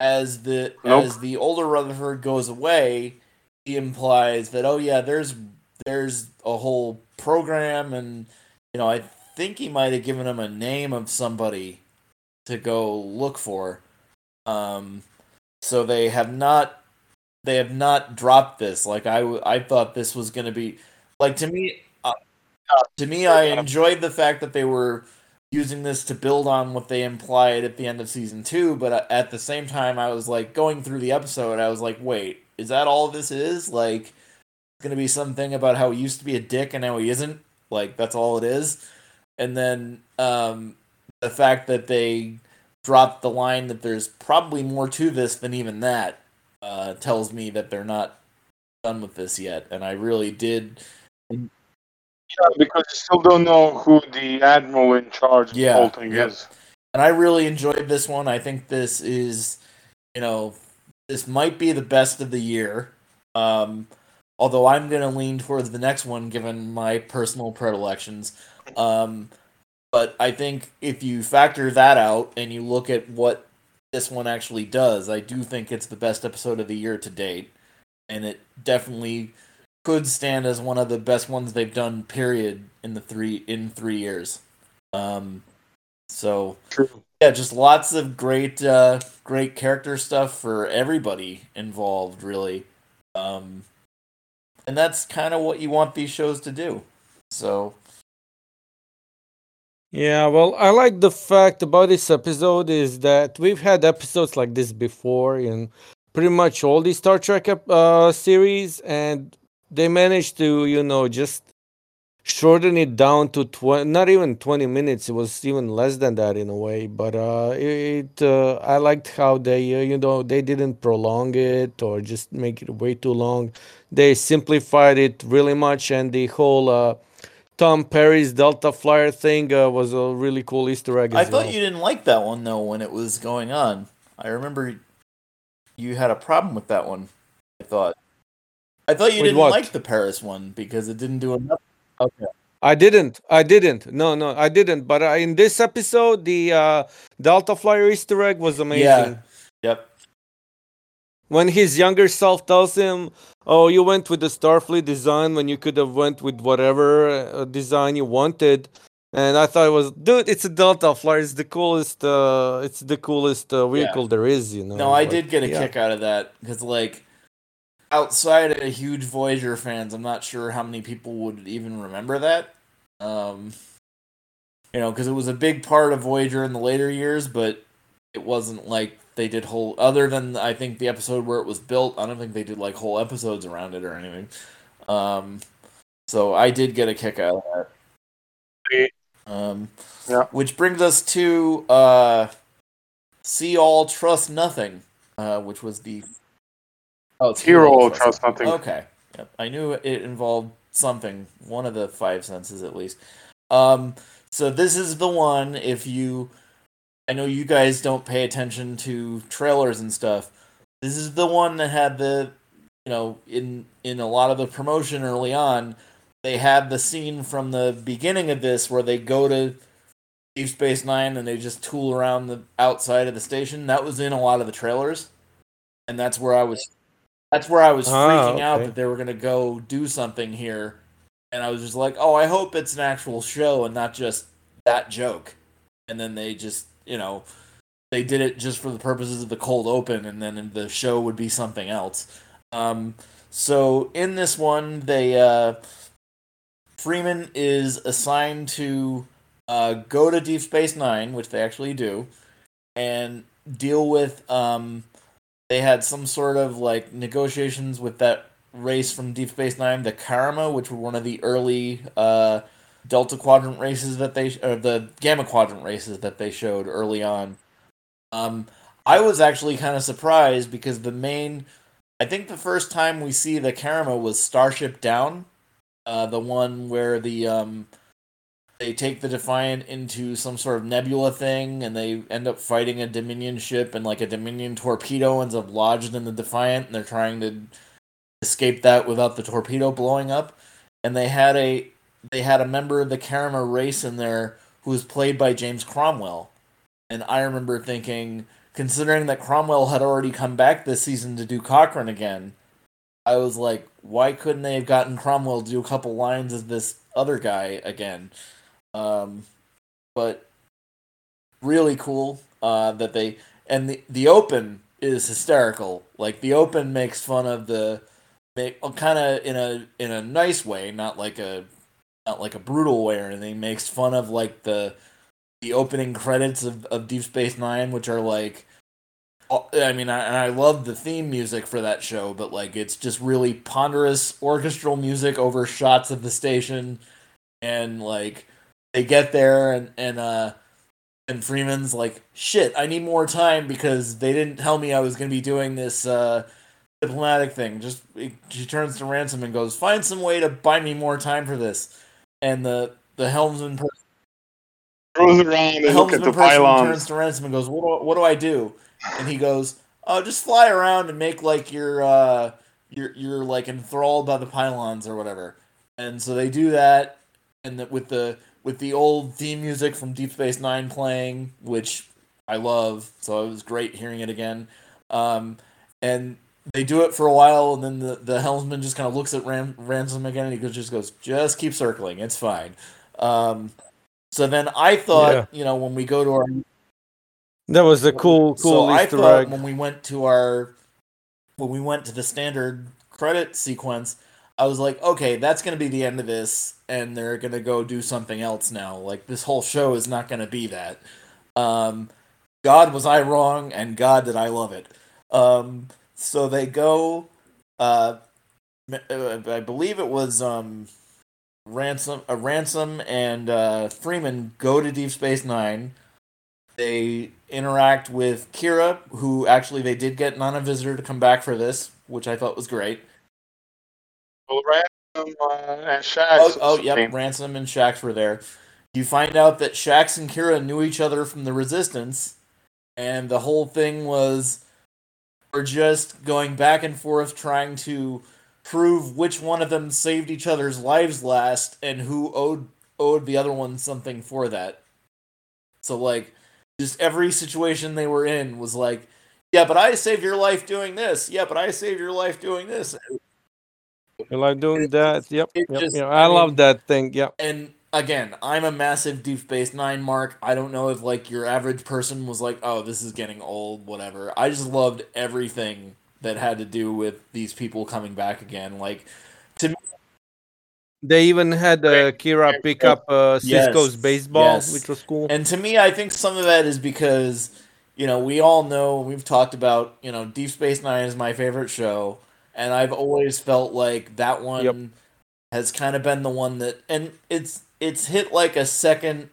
as the Nope. as the older Rutherford goes away, he implies that oh yeah, there's there's a whole program, and you know I think he might have given him a name of somebody to go look for. Um, so they have not they have not dropped this. Like I I thought this was going to be like to me. Uh, to me, I enjoyed the fact that they were using this to build on what they implied at the end of season two. But uh, at the same time, I was like going through the episode. I was like, wait, is that all this is? Like, it's gonna be something about how he used to be a dick and now he isn't. Like that's all it is. And then um, the fact that they dropped the line that there's probably more to this than even that uh, tells me that they're not done with this yet. And I really did Yeah, because you still don't know who the admiral in charge of Yeah, the whole thing yep. is. and I really enjoyed this one. I think this is, you know, this might be the best of the year. Um, although I'm going to lean towards the next one given my personal predilections. Um, but I think if you factor that out and you look at what this one actually does, I do think it's the best episode of the year to date, and it definitely could stand as one of the best ones they've done. Period in the three in three years. Um, so True. yeah, just lots of great, uh, great character stuff for everybody involved, really. Um, and that's kind of what you want these shows to do. So Yeah, well, I like the fact about this episode is that we've had episodes like this before in pretty much all the Star Trek uh, series, and they managed to, you know, just shorten it down to 20 not even 20 minutes it was even less than that in a way but uh it uh, i liked how they uh, you know they didn't prolong it or just make it way too long. They simplified it really much and the whole uh Tom Paris' delta flyer thing uh, was a really cool easter egg I thought well you didn't like that one though when it was going on. I remember you had a problem with that one. I thought. I thought you With didn't what? like the Paris one because it didn't do enough. Okay. I didn't. I didn't. No, no, I didn't. But uh, in this episode, the uh, Delta Flyer Easter egg was amazing. Yeah. Yep. When his younger self tells him, "Oh, you went with the Starfleet design when you could have went with whatever uh, design you wanted," and I thought it was, dude, it's a Delta Flyer. It's the coolest. Uh, it's the coolest uh, vehicle there is. You know. No, I Like, did get a yeah. kick out of that because, like, outside of huge Voyager fans, I'm not sure how many people would even remember that. Um, you know, because it was a big part of Voyager in the later years, but it wasn't like they did whole. Other than I think the episode where it was built, I don't think they did like whole episodes around it or anything. Um, so I did get a kick out of that. Um, Yeah. Which brings us to uh, see all, trust nothing, uh, which was the oh, it's Hear all trust nothing. Okay, yep. I knew it involved something, one of the five senses at least. Um, so this is the one. If you, I know you guys don't pay attention to trailers and stuff. This is the one that had the, you know, in in a lot of the promotion early on, they had the scene from the beginning of this where they go to Deep Space Nine and they just tool around the outside of the station. That was in a lot of the trailers, and that's where I was. That's where I was Ah, freaking out that they were gonna go do something here, and I was just like, "Oh, I hope it's an actual show and not just that joke." And then they just, you know, they did it just for the purposes of the cold open, and then the show would be something else. Um, so in this one, they uh, Freeman is assigned to uh, go to Deep Space Nine, which they actually do, and deal with. Um, they had some sort of like negotiations with that race from Deep Space Nine, the Karemma, which were one of the early uh, Delta Quadrant races that they, or the Gamma Quadrant races that they showed early on. Um, I was actually kind of surprised because the main, I think the first time we see the Karemma was Starship Down, uh, the one where the um, they take the Defiant into some sort of nebula thing, and they end up fighting a Dominion ship, and like a Dominion torpedo ends up lodged in the Defiant, and they're trying to escape that without the torpedo blowing up. And they had a they had a member of the Karemma race in there who was played by James Cromwell, and I remember thinking, considering that Cromwell had already come back this season to do Cochrane again, I was like, why couldn't they have gotten Cromwell to do a couple lines as this other guy again? Um, but really cool uh, that they and the the open is hysterical. Like the open makes fun of the make kind of in a in a nice way, not like a like a brutal way or anything. Makes fun of like the the opening credits of, of Deep Space Nine, which are like I mean, I, and I love the theme music for that show, but like it's just really ponderous orchestral music over shots of the station, and like they get there and and uh and Freeman's like, shit, I need more time because they didn't tell me I was gonna be doing this uh diplomatic thing. Just she turns to Ransom and goes, find some way to buy me more time for this, and the the helmsman person around the and look at helmsman the turns to Ransom and goes, "What do, what do I do?" And he goes, "Oh, just fly around and make like you're uh, you're you're like enthralled by the pylons or whatever." And so they do that, and that with the with the old theme music from Deep Space Nine playing, which I love, so it was great hearing it again. Um, and they do it for a while, and then the, the helmsman just kind of looks at Ran- Ransom again, and he just goes, "Just keep circling, it's fine." Um, so then I thought, Yeah. you know, when we go to our That was a cool, cool. so I thought egg. when we went to our when we went to the standard credit sequence, I was like, okay, that's gonna be the end of this, and they're gonna go do something else now. Like this whole show is not gonna be that. Um, God was I wrong, and God did I love it. Um, so they go. Uh, I believe it was um, ransom, a ransom, and uh, Freeman go to Deep Space Nine. They interact with Kira, who actually they did get Nana Visitor to come back for this, which I thought was great. Well, Ransom uh, and Shaxs. Oh, oh, yep. Ransom and Shaxs were there. You find out that Shaxs and Kira knew each other from the Resistance, and the whole thing was we're just going back and forth trying to prove which one of them saved each other's lives last and who owed owed the other one something for that. So like just every situation they were in was like, yeah, but I saved your life doing this. Yeah, but I saved your life doing this. You like doing that? Yep. yep, just- yep. I I, love mean- that thing. Yep. and again, I'm a massive Deep Space Nine mark. I don't know if like your average person was like, "Oh, this is getting old," whatever. I just loved everything that had to do with these people coming back again. Like, to me They even had uh, Kira pick up uh, Sisko's Yes, baseball, yes. which was cool. and to me, I think some of that is because you know we all know we've talked about you know Deep Space Nine is my favorite show, and I've always felt like that one Yep. has kind of been the one that, and it's it's hit like a second,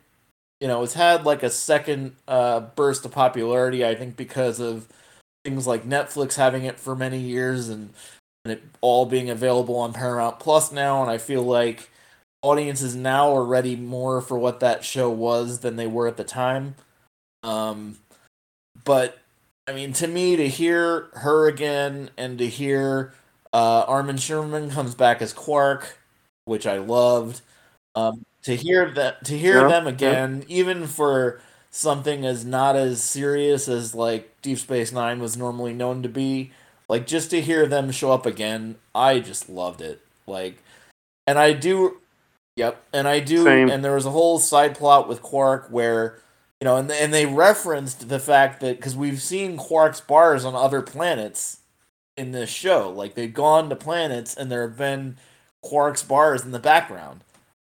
you know, it's had like a second uh, burst of popularity. I think because of things like Netflix having it for many years and and it all being available on Paramount Plus now, and I feel like audiences now are ready more for what that show was than they were at the time. Um, but I mean, to me, to hear her again and to hear uh, Armin Shimerman comes back as Quark, which I loved. Um, to hear that, to hear Yeah, them yeah. again, even for something as not as serious as like Deep Space Nine was normally known to be, like just to hear them show up again, I just loved it. Like, and I do, yep, and I do, Same. and there was a whole side plot with Quark where you know, and and they referenced the fact that because we've seen Quark's bars on other planets in this show, like they've gone to planets and there have been Quark's bars in the background,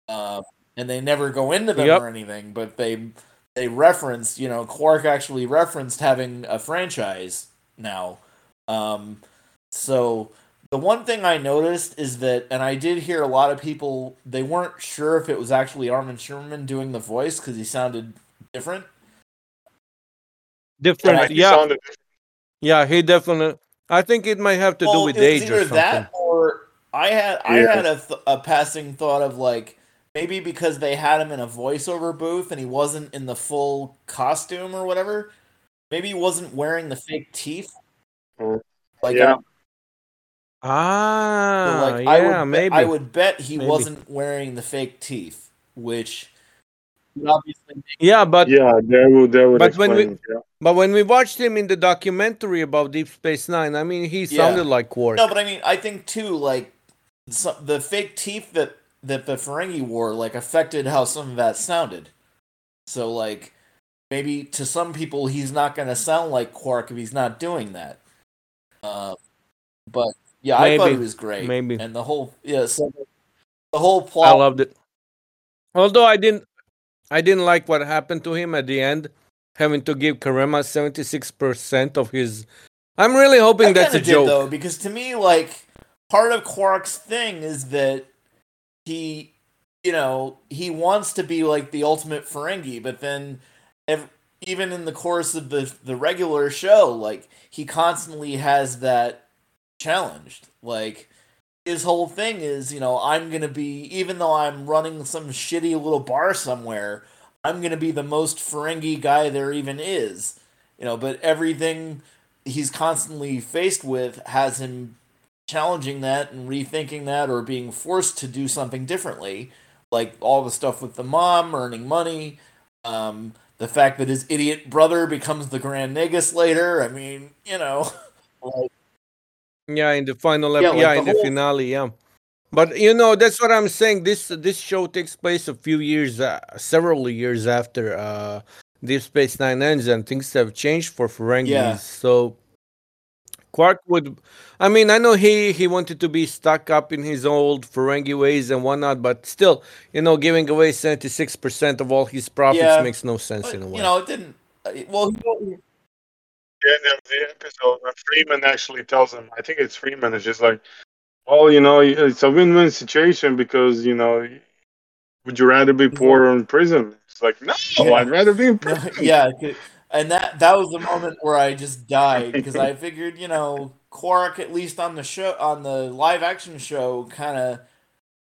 uh, and they never go into them Yep. or anything, but they they referenced, you know, Quark actually referenced having a franchise now. Um, so the one thing I noticed is that, and I did hear a lot of people, they weren't sure if it was actually Armin Shimerman doing the voice because he sounded different. Different, Yeah, he yeah, sounded yeah. He definitely. I think it might have to do with it was age or something. that or I had I Yeah. had a, th- a passing thought of like maybe because they had him in a voiceover booth and he wasn't in the full costume or whatever. Maybe he wasn't wearing the fake teeth. Like Yeah. I- Ah, So, like yeah, I would bet, maybe. I would bet he Maybe. wasn't wearing the fake teeth, which obviously Yeah, but Yeah, that would that would But when we- it, yeah. but when we watched him in the documentary about Deep Space Nine, I mean, he Yeah. sounded like Quark. no, but I mean I think too like some, the fake teeth that that the Ferengi wore like affected how some of that sounded. So like maybe to some people he's not going to sound like Quark if he's not doing that. Uh, but yeah, I thought he was great. Maybe. and the whole yeah, so the whole plot. I loved it. Although I didn't, I didn't like what happened to him at the end, having to give Karemma seventy six percent of his. I'm really hoping I that's a did, joke. though, because to me, like part of Quark's thing is that he, you know, he wants to be like the ultimate Ferengi, but then, ev- even in the course of the the regular show, like he constantly has that challenged. Like his whole thing is, you know, I'm gonna be, even though I'm running some shitty little bar somewhere, I'm gonna be the most Ferengi guy there even is. You know, but everything he's constantly faced with has him challenging that and rethinking that or being forced to do something differently like all the stuff with the mom earning money um the fact that his idiot brother becomes the grand Negus later i mean you know like, Yeah, in the final, Yeah, yeah, like in the the whole- finale, yeah. But you know, that's what I'm saying. This this show takes place a few years, uh, several years after uh, Deep Space Nine ends, and things have changed for Ferengis. Yeah. So Quark would, I mean, I know he he wanted to be stuck up in his old Ferengi ways and whatnot, but still, you know, giving away seventy six percent of all his profits Yeah, makes no sense but, in a way. you know it didn't uh, well he- the end of the episode, when Freeman actually tells him, I think it's Freeman, it's just like, well, you know, it's a win-win situation because you know would you rather be poor or in prison? It's like, no, Yeah. I'd rather be in prison. yeah, c- and that that was the moment where I just died because I figured, you know, Quark at least on the show on the live action show kind of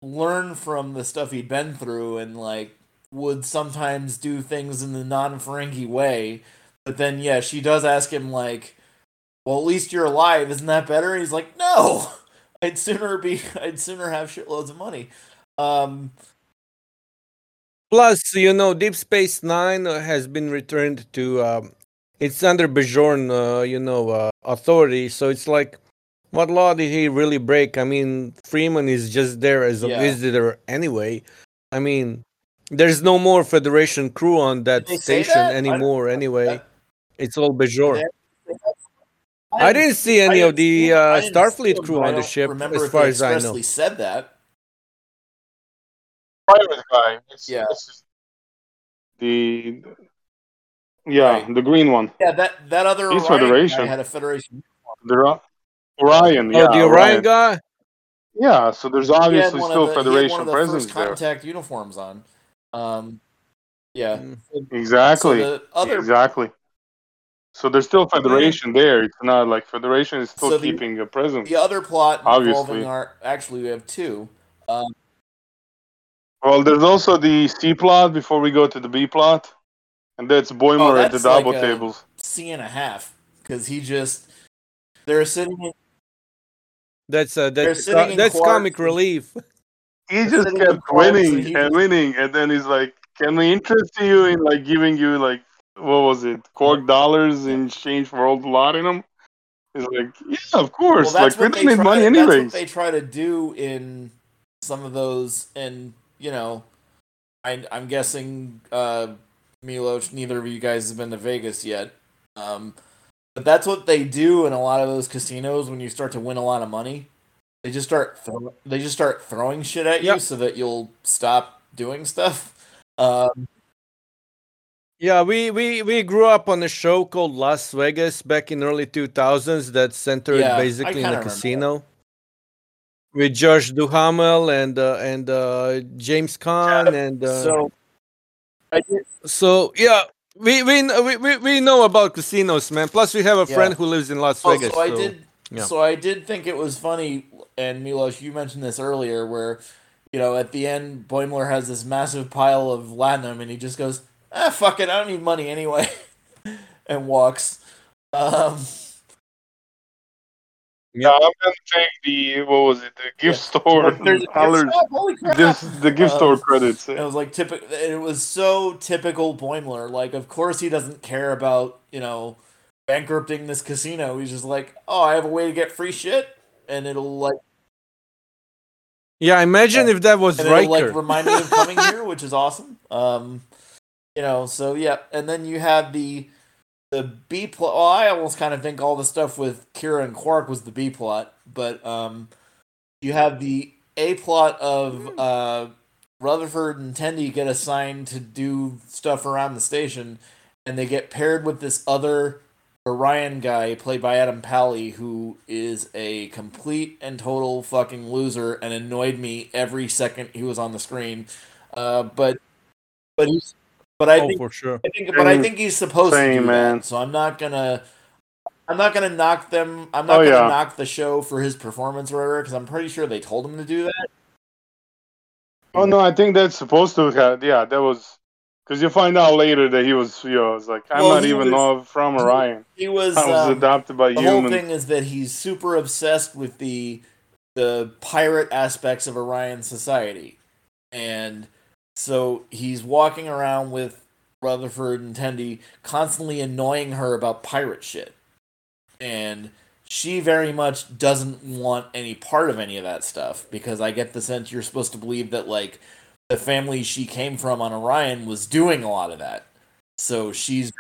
learned from the stuff he'd been through and like would sometimes do things in the non-Ferengi way. But then yeah, she does ask him like, "Well, at least you're alive. Isn't that better?" he's like, "No. I'd sooner be I'd sooner have shitloads of money." Um Plus, you know, Deep Space Nine uh, has been returned to. Um, it's under Bajoran, uh, you know, uh, authority. So it's like, what law did he really break? I mean, Freeman is just there as a Yeah. visitor anyway. I mean, there's no more Federation crew on that Did they say station that? Anymore. Anyway, that. it's all Bajor. They- I didn't see any I of the uh, Starfleet crew on the ship, as far as I know. expressly said that. Private guy. It's, Yeah. it's the yeah, Right. the green one. Yeah, that that other He's Orion Federation. guy had a Federation. The Ro- Orion. Oh, yeah, the Orion guy. Yeah, so there's obviously still the, Federation one the presence there. contact uniforms on. Um, yeah. Mm. Exactly. So other Exactly. So there's still Federation there. It's not like Federation is still So the- keeping a presence. the other plot Obviously. involving our actually we have two. Um, Well, there's also the C plot before we go to the B plot, and that's Boimler Oh, at the that's like double tables. C and a half because he just they're sitting in, That's uh, that's sitting co- that's comic relief. He just kept quarks and winning and just- winning, and then he's like, "Can we interest you in like giving you like what was it, Quark dollars in exchange for all the lot in them?" He's like, "Yeah, of course. well, like that's we don't they need try, money That's what they try to do in some of those, and you know, I, I'm guessing uh, Milos. Neither of you guys have been to Vegas yet, um, but that's what they do in a lot of those casinos when you start to win a lot of money. They just start throw- they just start throwing shit at you Yep. so that you'll stop doing stuff. Um, Yeah, we, we we grew up on a show called Las Vegas back in early 2000s that centered Yeah, basically in a casino with Josh Duhamel and uh, and uh, James Caan and uh, so I so yeah. We, we we we know about casinos, man. Plus, we have a Yeah. friend who lives in Las Oh, Vegas. so I so- did. yeah. So I did think it was funny, and Milos, you mentioned this earlier, where you know at the end Boimler has this massive pile of latinum, and he just goes, "Ah, fuck it, I don't need money anyway," and walks. Um, Yeah, I'm gonna take the what was it, the gift store like, there's a gift dollars, shop, Holy crap! this the gift Um, store credits. It was like typical. It was so typical Boimler. Like, of course he doesn't care about you know bankrupting this casino. He's just like, oh, I have a way to get free shit, and it'll like Yeah, imagine if that was and it'll Riker. like remind me of coming here, which is awesome. Um, you know, so yeah, and then you have the the B plot. Well, I almost kind of think all the stuff with Kira and Quark was the B plot, but um, you have the A plot of uh, Rutherford and Tendi get assigned to do stuff around the station, and they get paired with this other Orion guy played by Adam Pally, who is a complete and total fucking loser and annoyed me every second he was on the screen. Uh, but but he's but I oh, think for sure. I think, but I think he's supposed to same, do man. that. So I'm not gonna, I'm not gonna knock them. I'm not Oh, gonna yeah. knock the show for his performance or whatever, because I'm pretty sure they told him to do that. Oh no, I think that's supposed to have. Yeah, that was because you find out later that he was. You know, it's like I'm Well, not even was- know from Orion. He was. I was um, adopted by you. the whole thing is that he's super obsessed with the the pirate aspects of Orion society, and so he's walking around with Rutherford and Tendi, constantly annoying her about pirate shit, and she very much doesn't want any part of any of that stuff because I get the sense you're supposed to believe that like the family she came from on Orion was doing a lot of that, so she's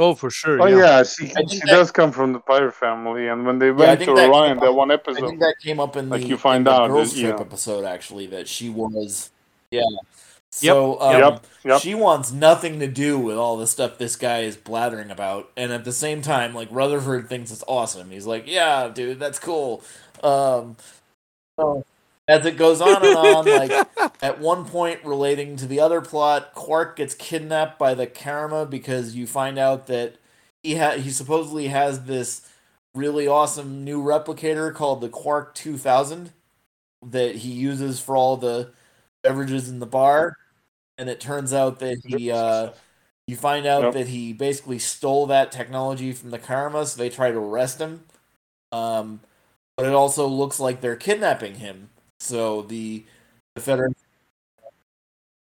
Oh, for sure. Oh yeah. yeah, she, she that- does come from the pirate family, and when they went think to that Orion, came that up- one I episode, think that came up in Like the, you find in the out, girls that, trip know. episode actually that she was yeah. So um, Yep, yep. she wants nothing to do with all the stuff this guy is blathering about, and at the same time, like Rutherford thinks it's awesome. He's like, "Yeah, dude, that's cool." Um, so as it goes on and on, like at one point relating to the other plot, Quark gets kidnapped by the Karemma because you find out that he ha- he supposedly has this really awesome new replicator called the Quark 2000 that he uses for all the beverages in the bar, and it turns out that he uh, you find out Yep. that he basically stole that technology from the Karemma, so they try to arrest him. Um, but it also looks like they're kidnapping him. So the the Federation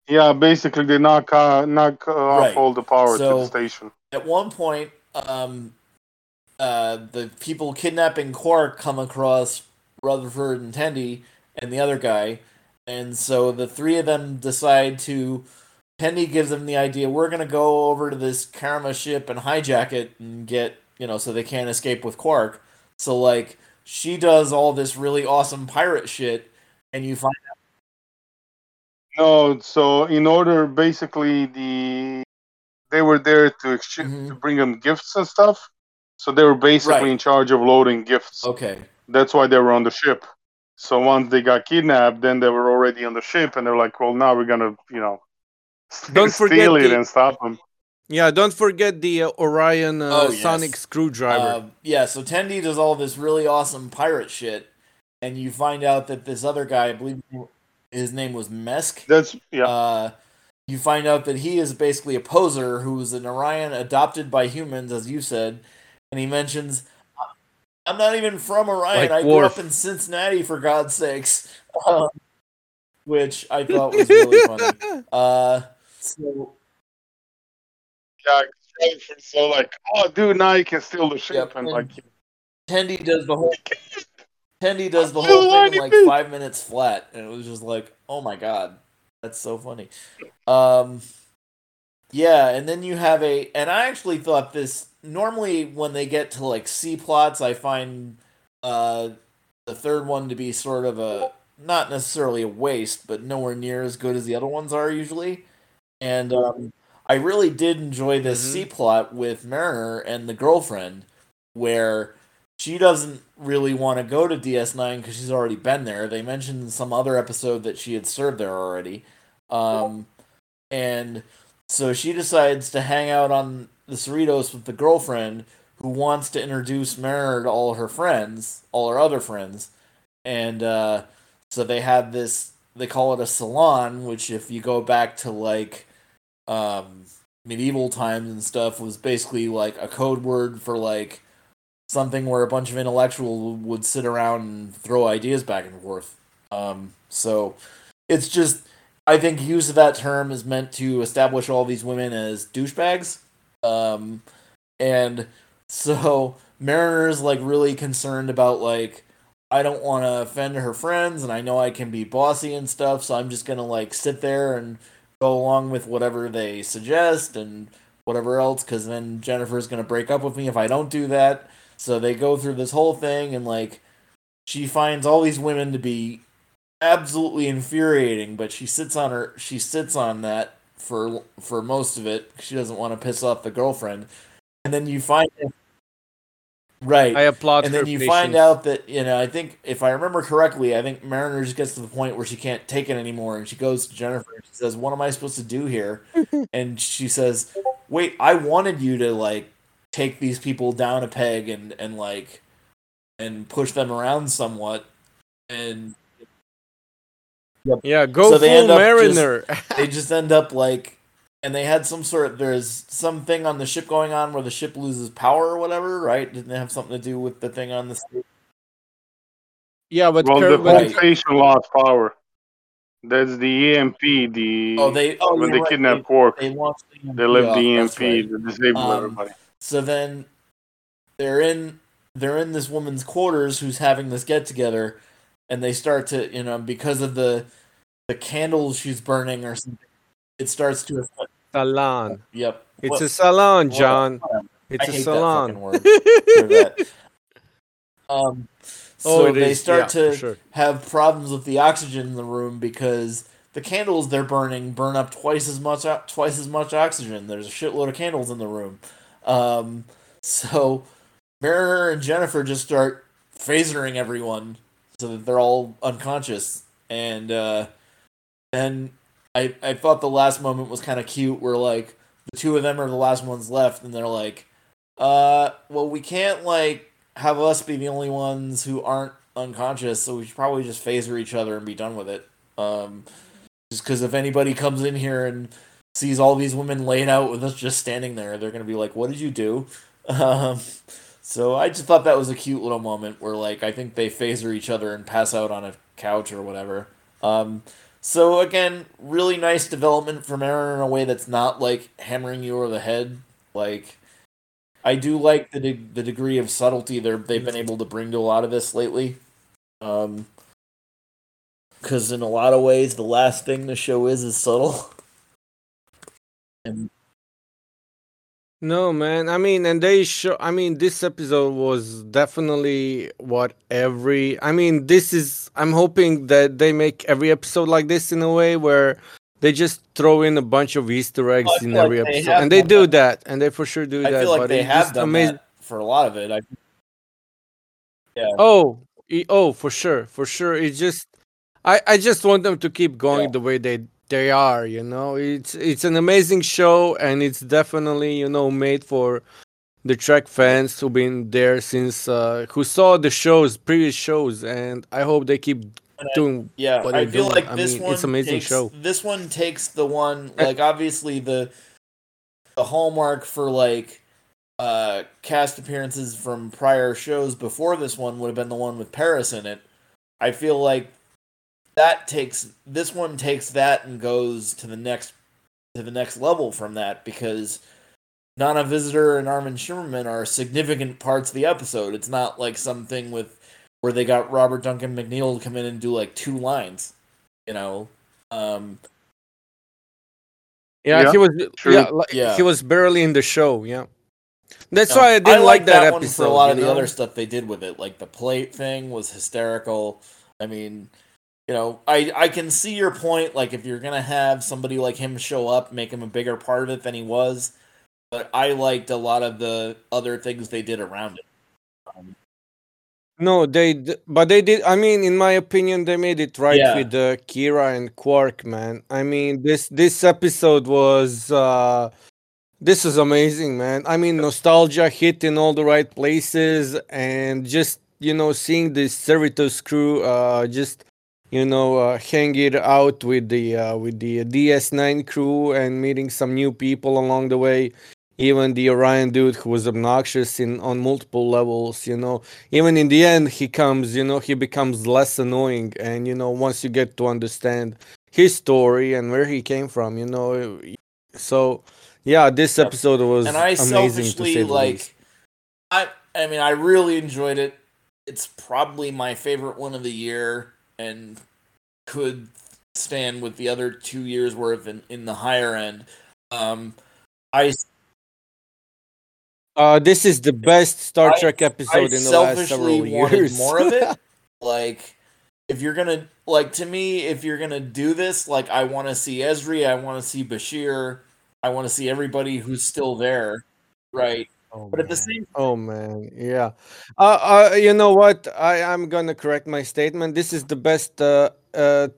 Yeah, basically they knock uh, knock off Right. all the power to the station. at one point, um, uh, the people kidnapping Quark come across Rutherford and Tendi and the other guy, and so the three of them decide to. Tendi gives them the idea: we're gonna go over to this Karemma ship and hijack it and get you know so they can't escape with Quark. So like she does all this really awesome pirate shit, and you find No, so in order, basically the they were there to exchange Mhm. to bring them gifts and stuff. So they were basically Right. in charge of loading gifts. okay, That's why they were on the ship. So once they got kidnapped, then they were already on the ship, and they're like, "Well, now we're gonna, you know, Don't steal forget it the- and stop them." Yeah, don't forget the uh, Orion uh, Oh, yes. sonic screwdriver. Uh, yeah, so Tendi does all this really awesome pirate shit, and you find out that this other guy, I believe his name was Mesk. That's yeah. Uh, you find out that he is basically a poser who's an Orion adopted by humans, as you said, and he mentions, "I'm not even from Orion. Like I grew up in Cincinnati, for God's sakes," um, which I thought was really funny. Uh, so yeah, so like, oh, dude, now you can steal the ship, Yep, and and- like, Tendi does the whole Tendi does the whole thing in like five minutes flat, and it was just like, oh my god, that's so funny. Um, yeah, and then you have a, and I actually thought this. Normally, when they get to like C plots, I find uh the third one to be sort of a not necessarily a waste, but nowhere near as good as the other ones are usually. And um, I really did enjoy this Mhm. C plot with Mariner and the girlfriend, where she doesn't really want to go to DS9 because she's already been there. They mentioned in some other episode that she had served there already. Um, and so she decides to hang out on the Cerritos with the girlfriend who wants to introduce Mariner to all her friends, all her other friends. And uh, so they have this, they call it a salon, which if you go back to like um, medieval times and stuff, was basically like a code word for like something where a bunch of intellectuals would sit around and throw ideas back and forth. Um, so it's just, I think use of that term is meant to establish all these women as douchebags. Um, and so Mariner's like really concerned about like, I don't want to offend her friends and I know I can be bossy and stuff, so I'm just going to like sit there and go along with whatever they suggest and whatever else because then Jennifer's going to break up with me if I don't do that. So they go through this whole thing, and like, she finds all these women to be absolutely infuriating, but she sits on her, she sits on that for for most of it. She doesn't want to piss off the girlfriend, and then you find, right, I applaud and her then you patience. find out that you know, I think if I remember correctly, I think Mariner just gets to the point where she can't take it anymore, and she goes to Jennifer and she says, "What am I supposed to do here?" and she says, "Wait, I wanted you to like take these people down a peg and and like and push them around somewhat." And yeah, go So they full end up just- Mariner. they just end up like and they had some sort of there's something on the ship going on where the ship loses power or whatever, right? Didn't it have something to do with the thing on the stage? yeah, but well, Kurt- the but whole Right. station lost power. That's the EMP. The Oh, they oh, when they right, kidnapped Quark, They, they launched the EMP they left off, the EMP right. to disable Um, everybody. So then they're in they're in this woman's quarters who's having this get together, and they start to you know because of the the candles she's burning or something, it starts to affect. salon. Yep, It's What- a salon, John. whatever. It's a salon. that fucking word. that. Um, Oh, so it they is, start yeah, to sure. have problems with the oxygen in the room because the candles they're burning burn up twice as much twice as much oxygen. There's a shitload of candles in the room. Um, so Mariner and Jennifer just start phasering everyone. so that they're all unconscious. And uh, then I I thought the last moment was kind of cute, where like the two of them are the last ones left, and they're like, uh, well, we can't like have us be the only ones who aren't unconscious, so we should probably just phaser each other and be done with it. Um, just because if anybody comes in here and sees all these women laid out with us just standing there, they're gonna be like, "What did you do?" Um, so I just thought that was a cute little moment where, like, I think they phaser each other and pass out on a couch or whatever. Um, so again, really nice development from Eren in a way that's not like hammering you over the head. Like, I do like the de- the degree of subtlety they they've been able to bring to a lot of this lately. Um, because in a lot of ways, the last thing the show is is subtle. And No, man. I mean, and they show. I mean, this episode was definitely what every. I mean, this is. I'm hoping that they make every episode like this in a way where they just throw in a bunch of Easter eggs I in every like episode, and they do that, and they for sure do I that. feel like but they have done that for a lot of it. I Oh, e- oh, for sure, for sure. It's just, I, I just want them to keep going Yeah. the way they they are. You know, it's it's an amazing show, and it's definitely you know made for the Trek fans who've been there since, uh, who saw the shows, previous shows, and I hope they keep And I- doing. Yeah, what I feel doing. like I this mean, one it's amazing takes, show. This one takes the one like obviously the the hallmark for like uh cast appearances from prior shows before this one would have been the one with Paris in it. I feel like that takes this one takes that and goes to the next to the next level from that because Nana Visitor and Armin Shimerman are significant parts of the episode. It's not like something with where they got Robert Duncan McNeil to come in and do like two lines, you know. Um, Yeah, Yeah, he was. Yeah, like, Yeah. he was barely in the show. Yeah, that's no, why I didn't like that, one episode. for a lot of you the other stuff they did with it. Like the plate thing was hysterical. I mean, you know, I I can see your point. Like if you're gonna have somebody like him show up, make him a bigger part of it than he was. But I liked a lot of the other things they did around it. Um, No, they, but they did. I mean, in my opinion, they made it right Yeah. with uh, Kira and Quark, man. I mean, this this episode was uh this is amazing, man. I mean, nostalgia hit in all the right places, and just you know, seeing the Cerritos crew, uh, just you know, uh, hang it out with the uh, with the DS9 crew and meeting some new people along the way. Even the Orion dude who was obnoxious in on multiple levels, you know even in the end he comes you know he becomes less annoying and you know once you get to understand his story and where he came from you know so yeah this episode was and I amazing to selfishly say the like I I mean I really enjoyed it. It's probably my favorite one of the year and could stand with the other two years worth in, in the higher end. Um I uh this is the best star I- trek I episode in the last several years more of it. like if you're gonna like to me, if you're gonna do this, like I want to see Ezri, I want to see Bashir, I want to see everybody who's still there, right? Oh, But at the same Oh man, yeah. Uh, uh, you know what? I I'm gonna correct my statement. This is the best. Uh, uh,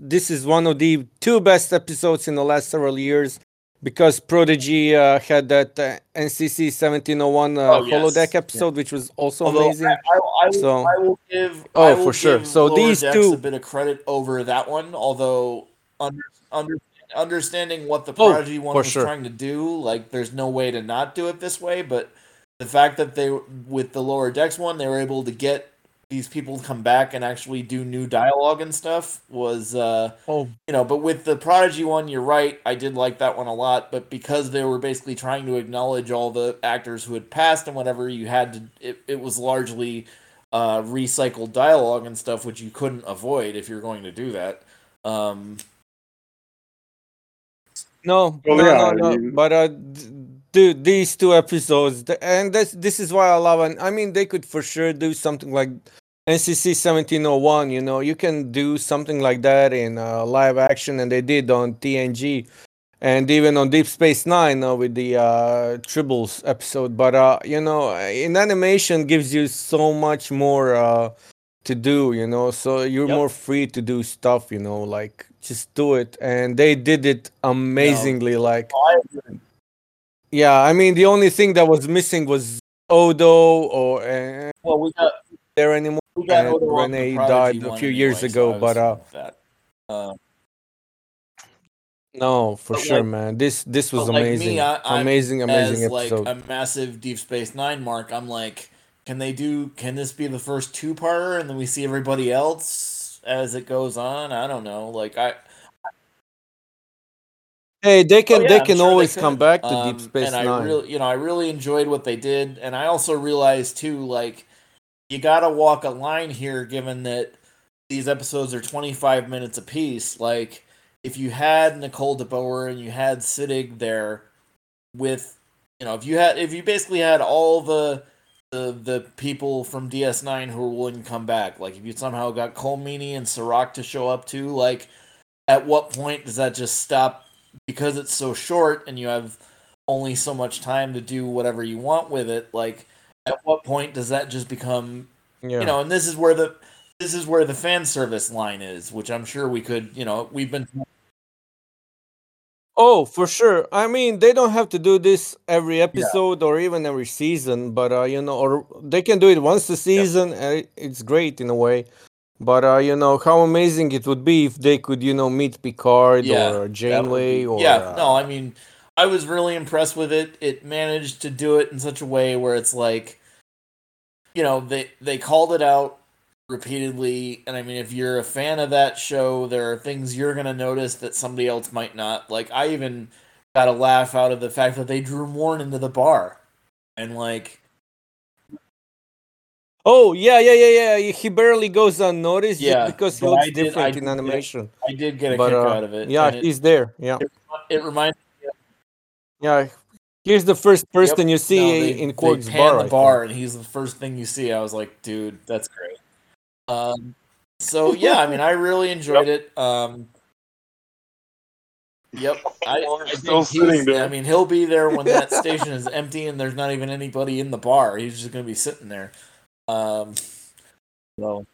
this is one of the two best episodes in the last several years because Prodigy uh, had that uh, NCC 1701 uh, Oh, yes. holodeck Yeah. episode, which was also Although amazing. I, I, I, will, So- I will give Oh, will for sure. So Lower these Decks two- a bit of credit over that one. Although under, under, understanding what the Oh, Prodigy one for was sure. trying to do, like there's no way to not do it this way. But the fact that they with the Lower Decks one, they were able to get these people to come back and actually do new dialogue and stuff was uh Oh, you know, but with the Prodigy one, you're right. I did like that one a lot, but because they were basically trying to acknowledge all the actors who had passed and whatever, you had to. It, it was largely uh, recycled dialogue and stuff, which you couldn't avoid if you're going to do that. Um, No, Well, no, yeah, no, I no. mean- But uh, dude, these two episodes, and this this is why I love it. I mean, they could for sure do something like NCC 1701. You know, you can do something like that in uh, live action, and they did on TNG, and even on Deep Space Nine uh, with the uh, Tribbles episode. But uh, you know, in animation, gives you so much more. Uh, to do, you know. So you're Yep. more free to do stuff, you know, like just do it. And they did it amazingly. Like, I yeah, I mean, the only thing that was missing was Odo or uh, Well, we got there anymore. we got And Odo on the Renee died a few years anyway, so ago, was but, uh. Uh, No, for sure, like- man. This this was but, like, me, amazing. I- amazing, amazing as like a massive Deep Space Nine mark, I'm like, can they do? Can this be the first two parter, and then we see everybody else as it goes on? I don't know. Like I, hey, they can Oh, yeah, they I'm can sure always could. come back to Um, Deep Space and I Nine. really, you know, I really enjoyed what they did, and I also realized too, like, you got to walk a line here, given that these episodes are 25 minutes apiece. Like, if you had Nicole DeBoer and you had Siddig there with, you know, if you had, if you basically had all the the the people from DS9 who to come back, like if you somehow got Colm Meaney and Cirroc to show up too, like, at what point does that just stop because it's so short and you have only so much time to do whatever you want with it like at what point does that just become Yeah. you know and this is where the this is where the fan service line is which i'm sure we could you know we've been Oh, for sure. I mean, they don't have to do this every episode or even every season, but uh, you know, or they can do it once a season, and it's great in a way. But uh, you know, how amazing it would be if they could, you know, meet Picard Yeah, or Janeway be- or yeah uh, no i mean i was really impressed with it it managed to do it in such a way where it's like you know they they called it out repeatedly and i mean if you're a fan of that show there are things you're going to notice that somebody else might not like i even got a laugh out of the fact that they drew Morn into the bar and like Oh yeah, yeah, yeah, yeah. He barely goes unnoticed Yeah, because he looks did- different did in animation. i did get a But kick uh, out of it yeah, and it, he's there. Yeah, it reminds me, yeah. Here's the first person you see No, they- in Quark's bar. The bar, and he's the first thing you see. I was like, dude, that's great. Um, so yeah, I mean, I really enjoyed it. Um, yep, I, Well, I still sitting there. I mean, he'll be there when that station is empty and there's not even anybody in the bar. He's just gonna be sitting there. Um, so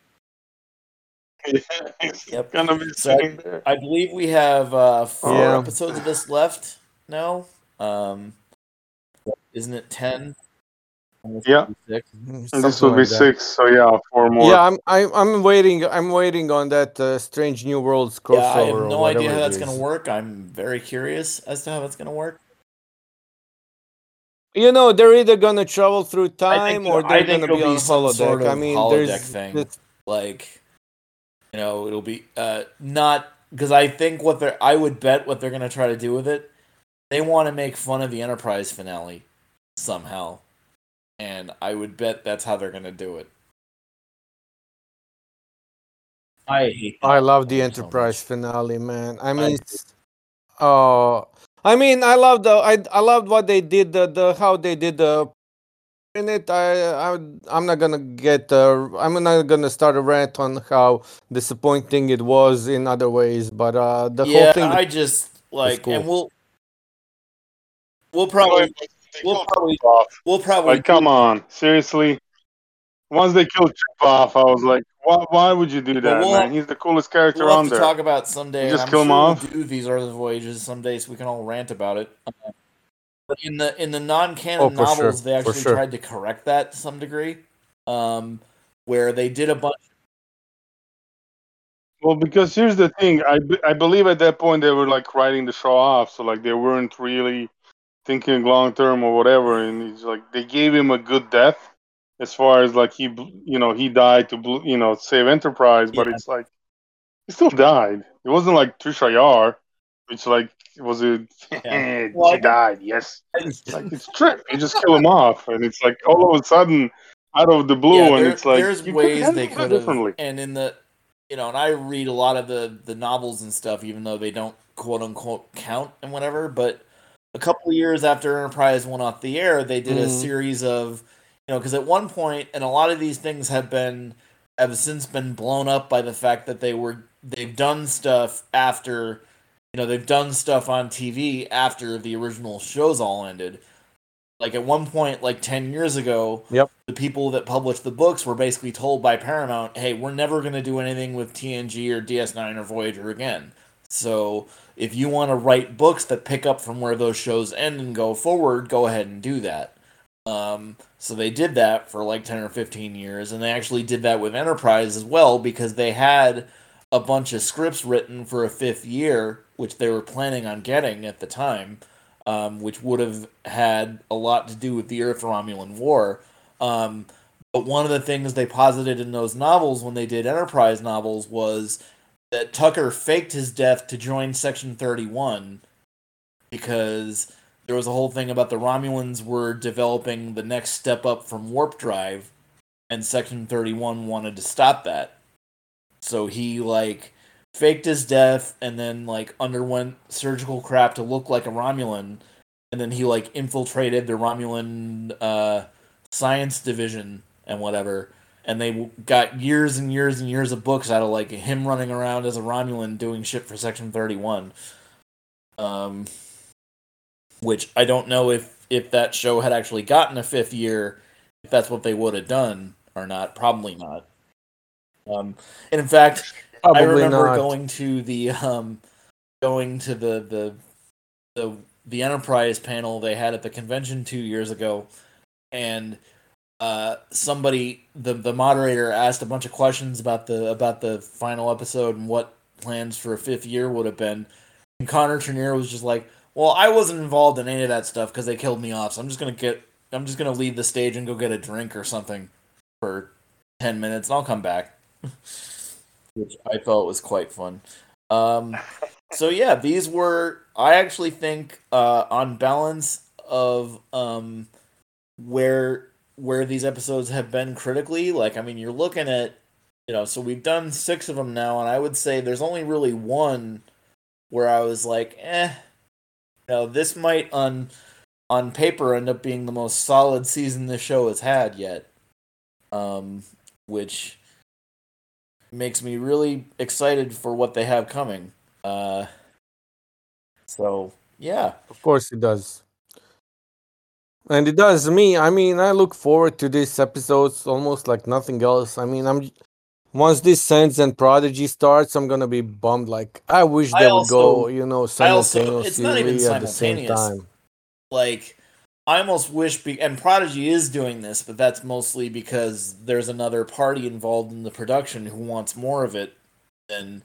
He's Yep. gonna be So- sitting there. I believe we have uh, four Yeah. episodes of this left now. Um, isn't it ten? Yeah. Six. And this Something will be like that. six, so yeah, four more. Yeah, I'm I, I'm waiting. I'm waiting on that uh, Strange New Worlds crossover. Yeah, I have no idea how that's going to work. I'm very curious as to how that's going to work. You know, they're either gonna travel through time think or they're I think gonna be it'll on be some holodeck. sort I mean, holodeck there's thing. this- Like, you know, it'll be uh, not because I think what they're. I would bet what they're going to try to do with it. They want to make fun of the Enterprise finale somehow, and I would bet that's how they're going to do it. I hate. I love the so Enterprise much. finale, man. I I mean, it's- uh, I mean, I love the I I loved what they did the the how they did the in it. I I I'm not gonna get uh I'm not gonna start a rant on how disappointing it was in other ways, but uh the yeah, whole thing. I just like, cool. and we'll we'll probably we'll probably off. we'll probably Like, come on, seriously. Once they killed Chip off, I was like, why, why would you do that, we'll man? have- He's the coolest character We'll have on to there. talk about someday. You and just I'm kill 'em sure off? We'll do these other voyages someday, so we can all rant about it. Uh, But in the in the non-canon Oh, for sure, novels, they actually sure. tried to correct that to some degree, um, where they did a bunch. Well, because here's the thing, I, I believe at that point they were like writing the show off, so like they weren't really thinking long term or whatever, and he's like they gave him a good death, as far as like he you know he died to you know save Enterprise, but Yeah. it's like he still died. It wasn't like Tasha Yar, which like was it Yeah. Eh, well, I she died, yes. Like it's Trip, you just kill him off, and it's like all of a sudden out of the blue, yeah, and it's like there's ways they could have, differently. and in the you know, and I read a lot of the the novels and stuff, even though they don't quote unquote count and whatever. But a couple of years after Enterprise went off the air, they did a Mhm. series of you know, because at one point, and a lot of these things have been have since been blown up by the fact that they were they've done stuff after you know they've done stuff on TV after the original shows all ended. like at one point, like ten years ago, Yep. the people that published the books were basically told by Paramount, "Hey, we're never going to do anything with TNG or DS9 or Voyager again." So if you want to write books that pick up from where those shows end and go forward, go ahead and do that. Um, so they did that for like 10 or 15 years, and they actually did that with Enterprise as well because they had a bunch of scripts written for a fifth year, which they were planning on getting at the time, um, which would have had a lot to do with the Earth Romulan War. Um, but one of the things they posited in those novels when they did Enterprise novels was that Tucker faked his death to join Section 31 because there was a whole thing about the Romulans were developing the next step up from warp drive, and Section 31 wanted to stop that. So he, like, faked his death and then, like, underwent surgical crap to look like a Romulan, and then he, like, infiltrated the Romulan uh, science division and whatever and they got years and years and years of books out of like him running around as a Romulan doing shit for Section Thirty One. Um, which I don't know if if that show had actually gotten a fifth year, if that's what they would have done or not. Probably not. Um, and in fact, Probably I remember not. going to the um, going to the the the the Enterprise panel they had at the convention two years ago, and uh, somebody the the moderator asked a bunch of questions about the about the final episode and what plans for a fifth year would have been. And Connor Trinneer was just like, "Well, I wasn't involved in any of that stuff because they killed me off. So I'm just gonna get I'm just gonna leave the stage and go get a drink or something for ten minutes, and I'll come back." Which I felt was quite fun. Um, so yeah, these were I actually think uh, on balance of um, where where these episodes have been critically. Like, I mean, you're looking at, you know, so we've done six of them now, and I would say there's only really one where I was like, eh, you know, this might on on paper end up being the most solid season the show has had yet. Um, which makes me really excited for what they have coming. Uh, so yeah, Of course it does. And it does me. I mean, I look forward to these episodes almost like nothing else. I mean, I'm once this Sense and Prodigy starts, I'm gonna be bummed. Like I wish I they would also- go, you know, I also- simultaneously it's not even at the same time. like I almost wish be- and Prodigy is doing this, but that's mostly because there's another party involved in the production who wants more of it and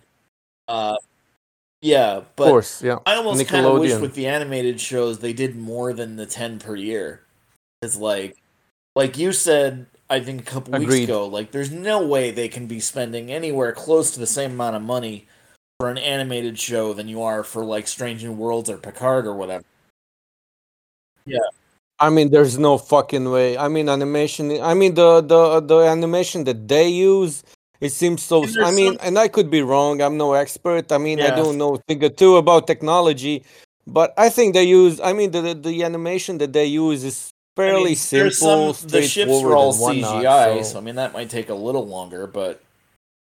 uh yeah, but Of but course, yeah. I almost kind of wish with the animated shows they did more than the 10 per year. Cuz like like you said I think a couple weeks ago, like there's no way they can be spending anywhere close to the same amount of money for an animated show than you are for like Strange New Worlds or Picard or whatever. Yeah. I mean, there's no fucking way. I mean, animation. I mean, the the the animation that they use, it seems so. I mean, some- and I could be wrong. I'm no expert. I mean, I don't know a thing or two about technology, but I think they use. I mean, the the, the animation that they use is I fairly mean, simple, some- the ships are all CGI, so. so- I mean that might take a little longer, but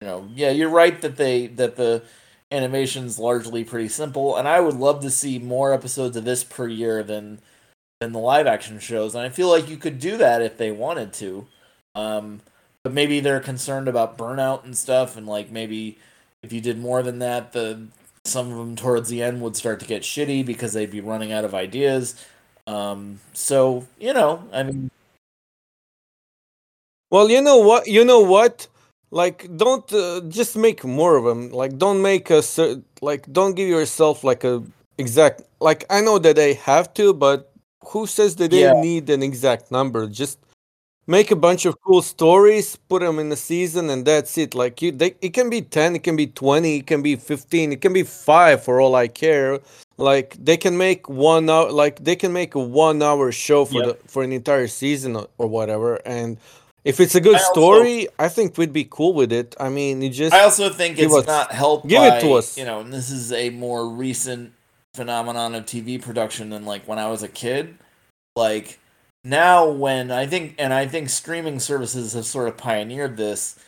you know, yeah, you're right that they that the animation's largely pretty simple, and I would love to see more episodes of this per year than than the live action shows, and I feel like you could do that if they wanted to. Um, but maybe they're concerned about burnout and stuff, and like maybe if you did more than that, the some of them towards the end would start to get shitty because they'd be running out of ideas. Um, so you know, I mean, Well, you know what? You know what? Like, don't uh, just make more of them. Like, don't make a like, don't give yourself like a exact. Like, I know that they have to, but who says that they Yeah. need an exact number? Just make a bunch of cool stories, put them in the season, and that's it. Like, you, they, it can be ten, it can be twenty, it can be fifteen, it can be five for all I care. Like, they can make one hour. Like, they can make a one-hour show for Yep. the for an entire season or, or whatever, and if it's a good I also- story, I think we'd be cool with it. I mean, you just I also think it's us- not helped give by it to us. you know, and this is a more recent phenomenon of TV production than like when I was a kid. Like now, when I think, and I think streaming services have sort of pioneered this.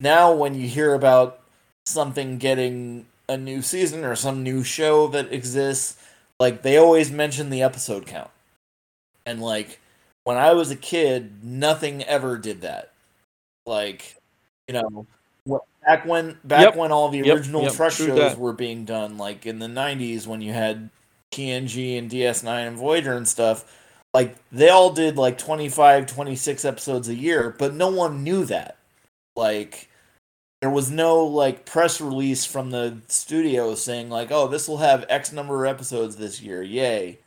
Now, when you hear about something getting a new season or some new show that exists, like they always mention the episode count. And like when I was a kid, nothing ever did that. Like, you know, back when back Yep. when all the original yep, Trek true shows that. were being done, like in the '90s when you had TNG and DS9 and Voyager and stuff, like they all did like 25, 26 episodes a year, but no one knew that. Like there was no like press release from the studio saying like, "Oh, this will have X number of episodes this year. Yay."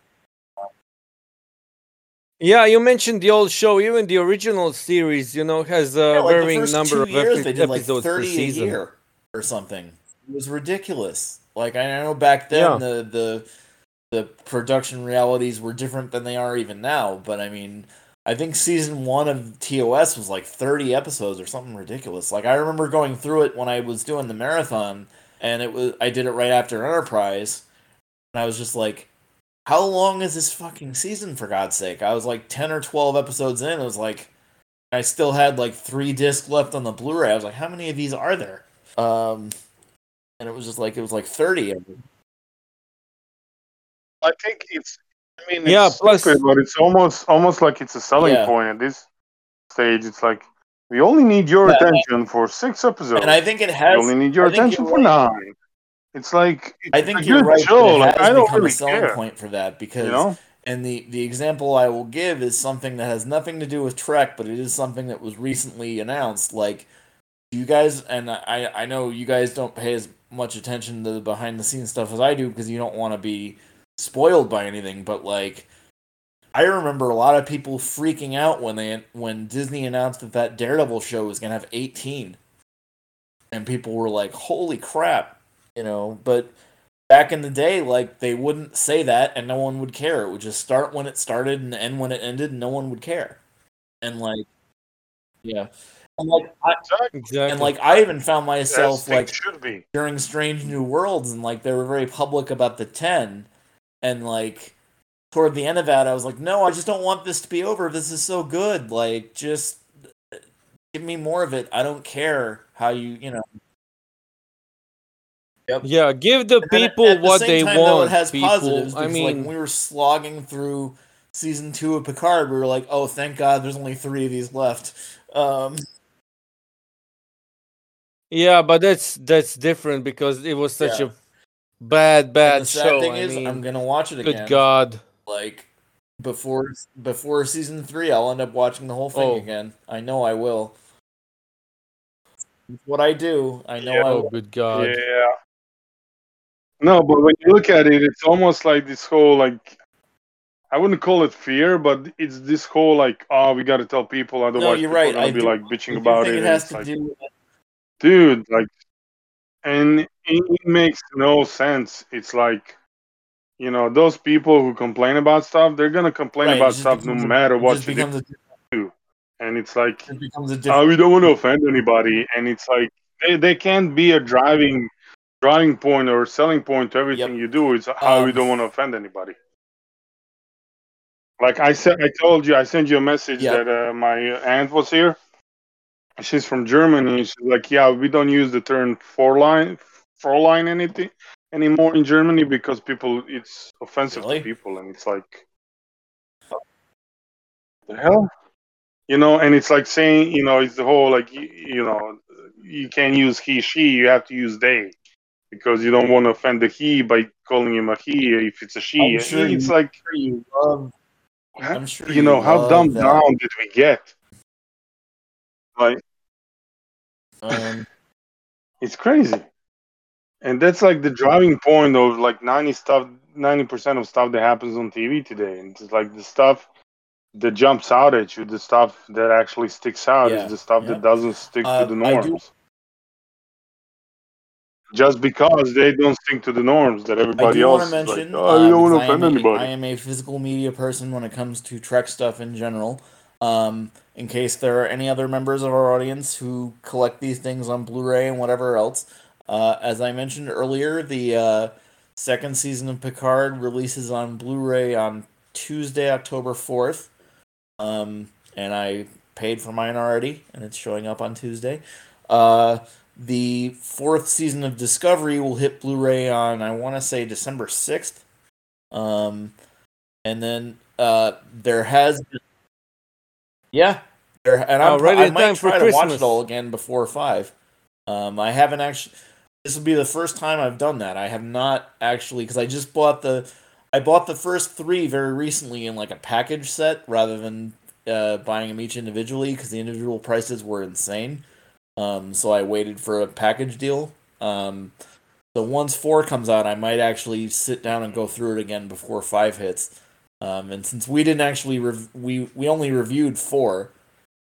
Yeah, you mentioned the old show. Even the original series, you know, has a Yeah, like varying number of years, epi- they did like episodes per 30 a season. year or something. It was ridiculous. Like I know back then Yeah. the the the production realities were different than they are even now. But I mean, I think season one of TOS was like 30 episodes or something ridiculous. Like I remember going through it when I was doing the marathon, and it was I did it right after Enterprise, and I was just like, "How long is this fucking season for God's sake?" I was like 10 or 12 episodes in. It was like I still had like three discs left on the Blu-ray. I was like, "How many of these are there?" Um, and it was just like it was like 30. I think it's. I mean, it's Yeah, plus- stupid, but it's almost almost like it's a selling Yeah. point at this stage. It's like we only need your Yeah. attention for six episodes. And I think it has. we only need your I attention for right. nine. It's like it's I a think you're good right. show. That it Like I don't really a selling care. point for that because You know, and the the example I will give is something that has nothing to do with Trek, but it is something that was recently announced. Like you guys, and I I know you guys don't pay as much attention to the behind the scenes stuff as I do because you don't want to be spoiled by anything. But like, I remember a lot of people freaking out when they when Disney announced that that Daredevil show was gonna have eighteen, and people were like, "Holy crap!" You know, but back in the day, like they wouldn't say that and no one would care. It would just start when it started and end when it ended, and no one would care. And like, yeah, and like, I, Exactly. and like I even found myself things like should be. during Strange New Worlds, and like they were very public about the ten, and like toward the end of that, I was like, no, I just don't want this to be over. This is so good. Like, just give me more of it. I don't care how you, you know. Yep. yeah, give the And then at- people at the what same they time, though, want. it has people. positives I mean, like, we were slogging through season two of Picard, we were like, "Oh, thank God, there's only three of these left." Um, yeah, but that's that's different because it was such Yeah. a bad, and bad the sad show. thing I is, mean, I'm gonna watch it again. good. God. Like before before season three, I'll end up watching the whole thing Oh. again. I know I will. It's what I do. I know Yeah. I Oh, will. good God. Yeah. No, but when you look at it, it's almost like this whole like I wouldn't call it fear, but it's this whole like, oh, we got to tell people, otherwise No, you're people right. are gonna I be do- like bitching about it. it has to like, do. dude, like, and it, makes no sense. It's like, you know, those people who complain about stuff, they're gonna complain Right, about stuff no a- matter what you do. And it's like, it different. uh, we don't want to offend anybody, and it's like they, they can't be a driving driving point or selling point to everything Yep. you do. It's how we Um, don't want to offend anybody. Like I said, I told you, I sent you a message Yep. that uh, my aunt was here. She's from Germany. She's like, yeah, we don't use the term Fräulein, line anything anymore in Germany because people, it's offensive Really? to people, and it's like, the hell, you know. And it's like saying, you know, it's the whole like, you, you know, you can't use he, she. You have to use they because you don't want to offend the he by calling him a he if it's a she. I'm sure it's you- like, You love. I'm sure you know, how dumbed that. down did we get? Like, Um, it's crazy. And that's like the driving point of like 90 stuff, 90% of stuff that happens on TV today. And it's like the stuff that jumps out at you, the stuff that actually sticks out Yeah, is the stuff yeah. that doesn't stick Uh, to the norms. Just because they don't stick to the norms that I everybody do want else to is like, oh, uh, don't want to I offend anybody. I am a physical media person when it comes to Trek stuff in general. Um, in case there are any other members of our audience who collect these things on Blu-ray and whatever else, uh, as I mentioned earlier, the uh, second season of Picard releases on Blu-ray on Tuesday, October fourth. Um, and I paid for mine already, and it's showing up on Tuesday. Uh, the fourth season of Discovery will hit Blu-ray on I want to say December sixth. Um, and then uh, there has been, yeah, and I'm, Already I might time for try to watch it all again before five. Um, I haven't actually. This will be the first time I've done that. I have not actually because I just bought the, I bought the first three very recently in like a package set rather than uh, buying them each individually because the individual prices were insane. Um, so I waited for a package deal. Um, so once four comes out, I might actually sit down and go through it again before five hits. Um, and since we didn't actually rev- we we only reviewed four,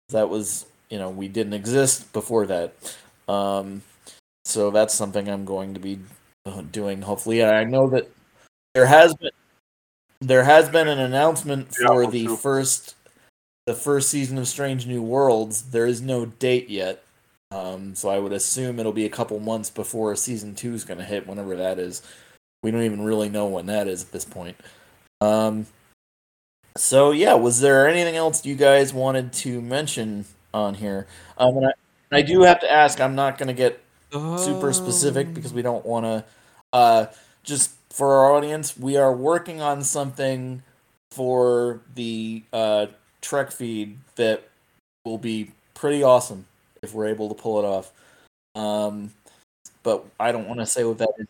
that was you know we didn't exist before that. Um, so that's something I'm going to be uh, doing hopefully. I know that there has been there has been an announcement for me the too. first the first season of Strange New Worlds. There is no date yet. Um, so I would assume it'll be a couple months before season two is going to hit, whenever that is. We don't even really know when that is at this point. Um, so yeah, was there anything else you guys wanted to mention on here? Um, and I, I do have to ask. I'm not going to get super specific because we don't want to. Uh, just for our audience, we are working on something for the uh, Trek feed that will be pretty awesome if we're able to pull it off. Um, but I don't want to say what that is.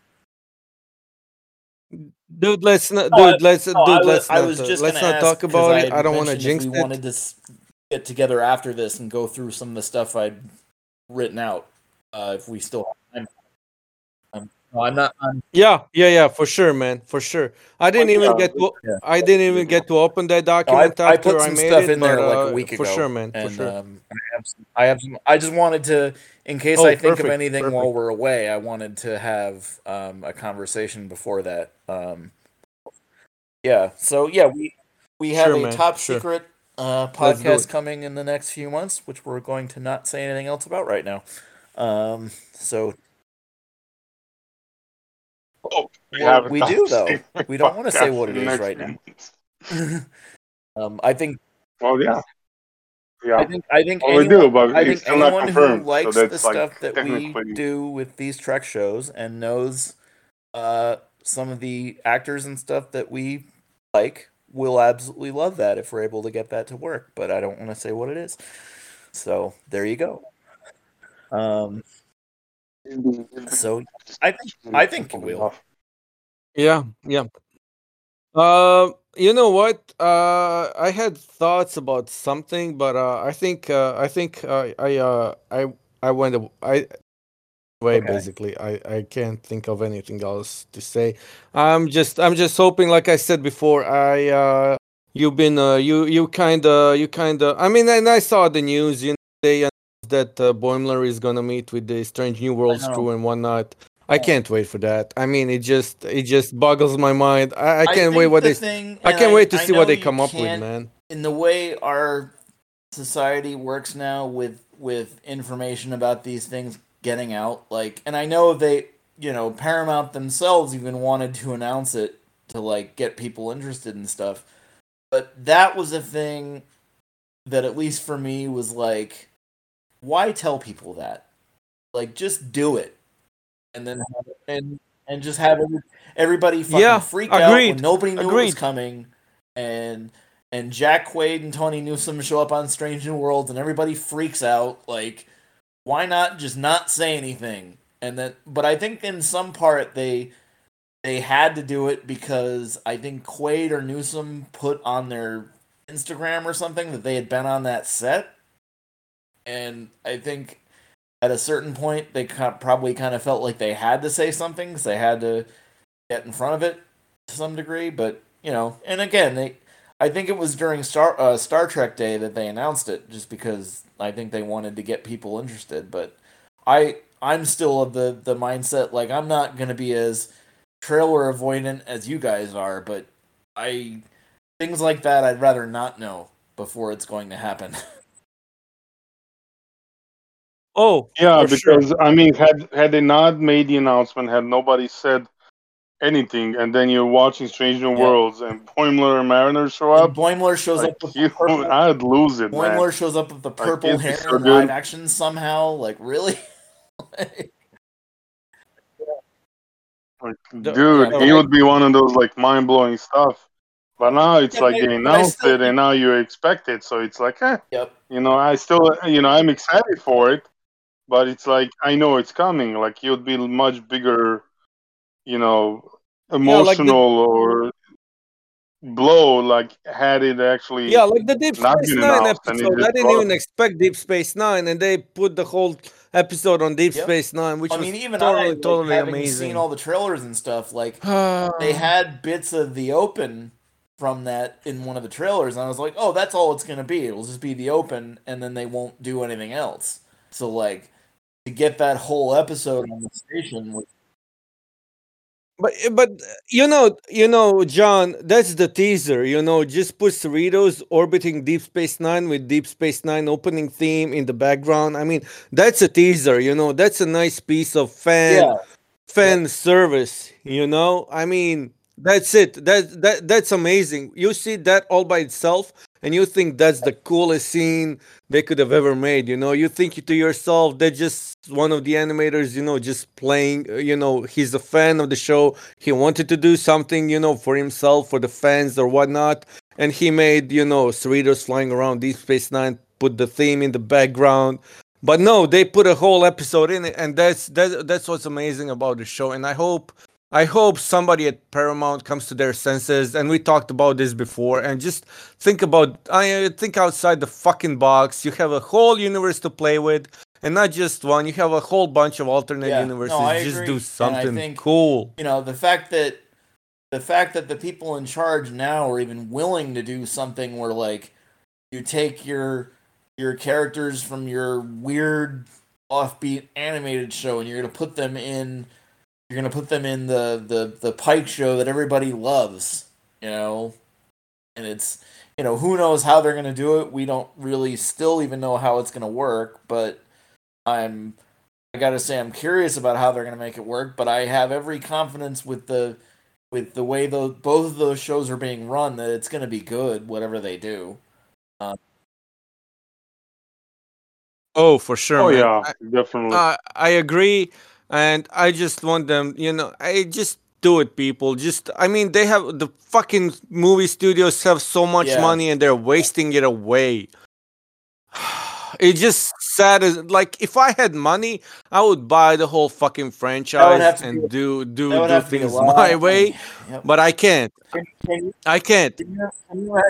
Dude, let's not. No, Dude, let's. No, dude, I was, let's I not. was uh, just let's not talk about I it. I don't want to jinx we it. wanted to get together after this and go through some of the stuff I'd written out. Uh, if we still no, I'm not. I'm, Yeah, yeah, yeah, for sure, man, for sure. I didn't even yeah, get to. yeah. I didn't even get to open that No, I, document I after put I some made stuff it, in there but, like uh, a week ago. for sure, man, for and, sure. Um, I have some. I have some. I just wanted to, in case Oh, I think of anything perfect. while we're away, I wanted to have um, a conversation before that. Um, yeah. So yeah, we we have Sure, a man, top sure. secret uh, podcast coming in the next few months, which we're going to not say anything else about right now. Um, so Oh, we, Well, we do, though. We don't wanna say what it is right now. um, I think Well, yeah, I yeah. think I think Well, we anyone, do, but I think anyone who confirmed, so likes the like, stuff that we do with these Trek shows and knows uh, some of the actors and stuff that we like will absolutely love that if we're able to get that to work. But I don't want to say what it is. So there you go. Um, so I think I think you will. Yeah, yeah. Uh, you know what? Uh, I had thoughts about something, but uh, I think uh, I think uh, I uh, I I went a- I way Okay. basically. I I can't think of anything else to say. I'm just I'm just hoping, like I said before, I uh, you've been uh, you you kind of you kind of. I mean, and I saw the news. You know, they that uh, Boimler is gonna meet with the Strange New Worlds crew and whatnot. I can't wait for that. I mean, it just it just boggles my mind. I, I can't wait what the they. thing, I can't wait to I see what they come up with, man. in the way our society works now with with information about these things getting out like and i know they you know paramount themselves even wanted to announce it to like get people interested in stuff but that was a thing that at least for me was like why tell people that? Like just do it. And then have and and just have everybody fucking Yeah, freak out when nobody knew it was coming. And and Jack Quaid and Tawny Newsome show up on Strange New Worlds and everybody freaks out. Like why not just not say anything? And then but I think in some part they they had to do it because I think Quaid or Newsome put on their Instagram or something that they had been on that set and I think at a certain point they probably kind of felt like they had to say something because they had to get in front of it to some degree but you know and again they i think it was during star uh, star trek day that they announced it just because i think they wanted to get people interested but i i'm still of the the mindset like i'm not to be as trailer avoidant as you guys are but i things like that i'd rather not know before it's going to happen Oh, Yeah, for sure. because I mean, had had they not made the announcement, had nobody said anything, and then you're watching Strange New Yeah. Worlds and Boimler and Mariner show and up, boimler shows like, up with you, the purple I'd lose it, man. boimler shows up with the purple it'd hair so in live action somehow like really Like, dude, yeah, he but- would be one of those like mind blowing stuff. But now it's Yeah, like but- they announced still- it, and now you expect it. So it's like, eh, Yep. you know, I still, you know, I'm excited for it, but it's like I know it's coming. Like it would be much bigger, you know, like the- emotional or blow. Like had it actually, Yeah, like the Deep Space Nine and episode. I didn't even expect Deep Space Nine, and they put the whole episode on Deep Yep. Space Nine, which I was mean, even totally, I, like, totally having amazing. seen all the trailers and stuff, like they had bits of the open from that in one of the trailers, and I was like, oh, that's all it's gonna be. It'll just be the open, and then they won't do anything else. So like to get that whole episode on the station was But but you know you know John, that's the teaser. You know, just put Cerritos orbiting Deep Space Nine with Deep Space Nine opening theme in the background. I mean, that's a teaser. You know, that's a nice piece of fan yeah, fan service. You know, I mean, that's it. That that that's amazing. You see that all by itself, and you think that's the coolest scene they could have ever made. You know, you think to yourself, they're just one of the animators. You know, just playing. uh, You know, he's a fan of the show. He wanted to do something. You know, for himself, for the fans or whatnot, and he made you know Cerritos flying around Deep Space Nine. Put the theme in the background. But no, they put a whole episode in it, and that's that, that's what's amazing about the show. And I hope I hope somebody at Paramount comes to their senses. And we talked about this before, and just think about I uh, think outside the fucking box. You have a whole universe to play with, and not just one. You have a whole bunch of alternate Yeah, no, universes. I just agree, do something think- cool. you know the fact that the fact that the people in charge now are even willing to do something where like you take your your characters from your weird offbeat animated show and you're gonna put them in you're gonna put them in the the the pike show that everybody loves you know and it's you know who knows how they're gonna do it we don't really still even know how it's gonna work but i'm i gotta say i'm curious about how they're gonna make it work but i have every confidence with the with the way those both of those shows are being run that it's gonna be good whatever they do Uh, Oh, for sure. oh man. yeah, I- definitely. Uh, I agree, and I just want them. You know, I just do it, people. Just, I mean, they have the fucking movie studios have so much Yeah. money and they're wasting it away. It's just sad as like if I had money, I would buy the whole fucking franchise be- and do do do have to be a things my way. Yep. but I can't. Can, can you, I can't. can you,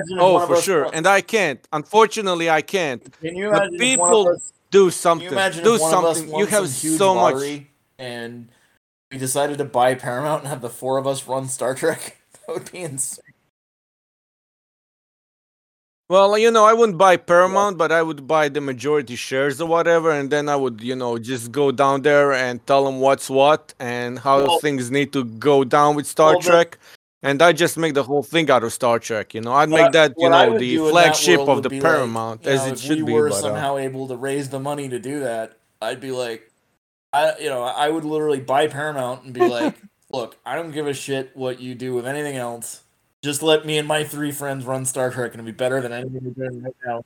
you Oh, for sure, and I can't. Unfortunately, I can't. can you the imagine of people us Do something. do if one of us something. You have so much. lottery and we decided to buy Paramount and have the four of us run Star Trek? That would be insane. Well, you know, I wouldn't buy Paramount, but I would buy the majority shares or whatever, and then I would, you know, just go down there and tell them what's what and how Well- things need to go down with Star Well, the- Trek. And I just make the whole thing out of Star Trek, you know. I'd make I- that, you know, the do in that flagship of the like, Paramount, you as know, it if should we be. were but, uh, somehow able to raise the money to do that, I'd be like, I, you know, I would literally buy Paramount and be like, look, I don't give a shit what you do with anything else. Just let me and my three friends run Star Trek, and it'll be better than anything we're doing right now.